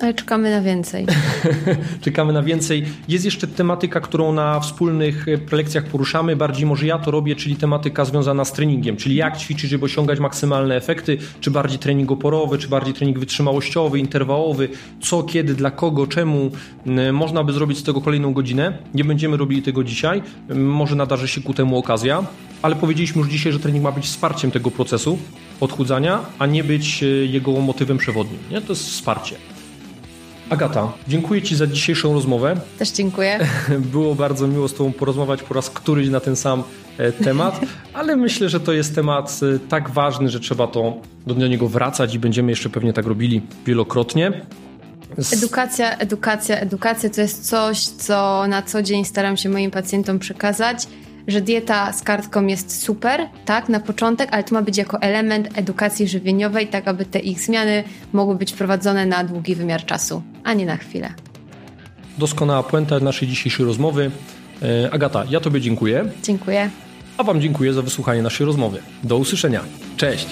Ale czekamy na więcej. czekamy na więcej. Jest jeszcze tematyka, którą na wspólnych e, prelekcjach poruszamy. Bardziej może ja to robię, czyli tematyka związana z treningiem. Czyli jak ćwiczyć, żeby osiągać maksymalne efekty. Czy bardziej trening oporowy, czy bardziej trening wytrzymałościowy, interwałowy. Co, kiedy, dla kogo, czemu. Można by zrobić z tego kolejną godzinę. Nie będziemy robili tego dzisiaj. Może nadarzy się ku temu okazja. Ale powiedzieliśmy już dzisiaj, że trening ma być wsparciem tego procesu odchudzania, a nie być e, jego motywem przewodnim. Nie? To jest wsparcie. Agata, dziękuję Ci za dzisiejszą rozmowę. Też dziękuję. Było bardzo miło z Tobą porozmawiać po raz któryś na ten sam e, temat, ale myślę, że to jest temat e, tak ważny, że trzeba to do niego wracać i będziemy jeszcze pewnie tak robili wielokrotnie. Edukacja, edukacja, edukacja to jest coś, co na co dzień staram się moim pacjentom przekazać że dieta z kartką jest super, tak, na początek, ale to ma być jako element edukacji żywieniowej, tak aby te ich zmiany mogły być prowadzone na długi wymiar czasu, a nie na chwilę. Doskonała puenta naszej dzisiejszej rozmowy. E, Agata, ja Tobie dziękuję. Dziękuję. A Wam dziękuję za wysłuchanie naszej rozmowy. Do usłyszenia. Cześć.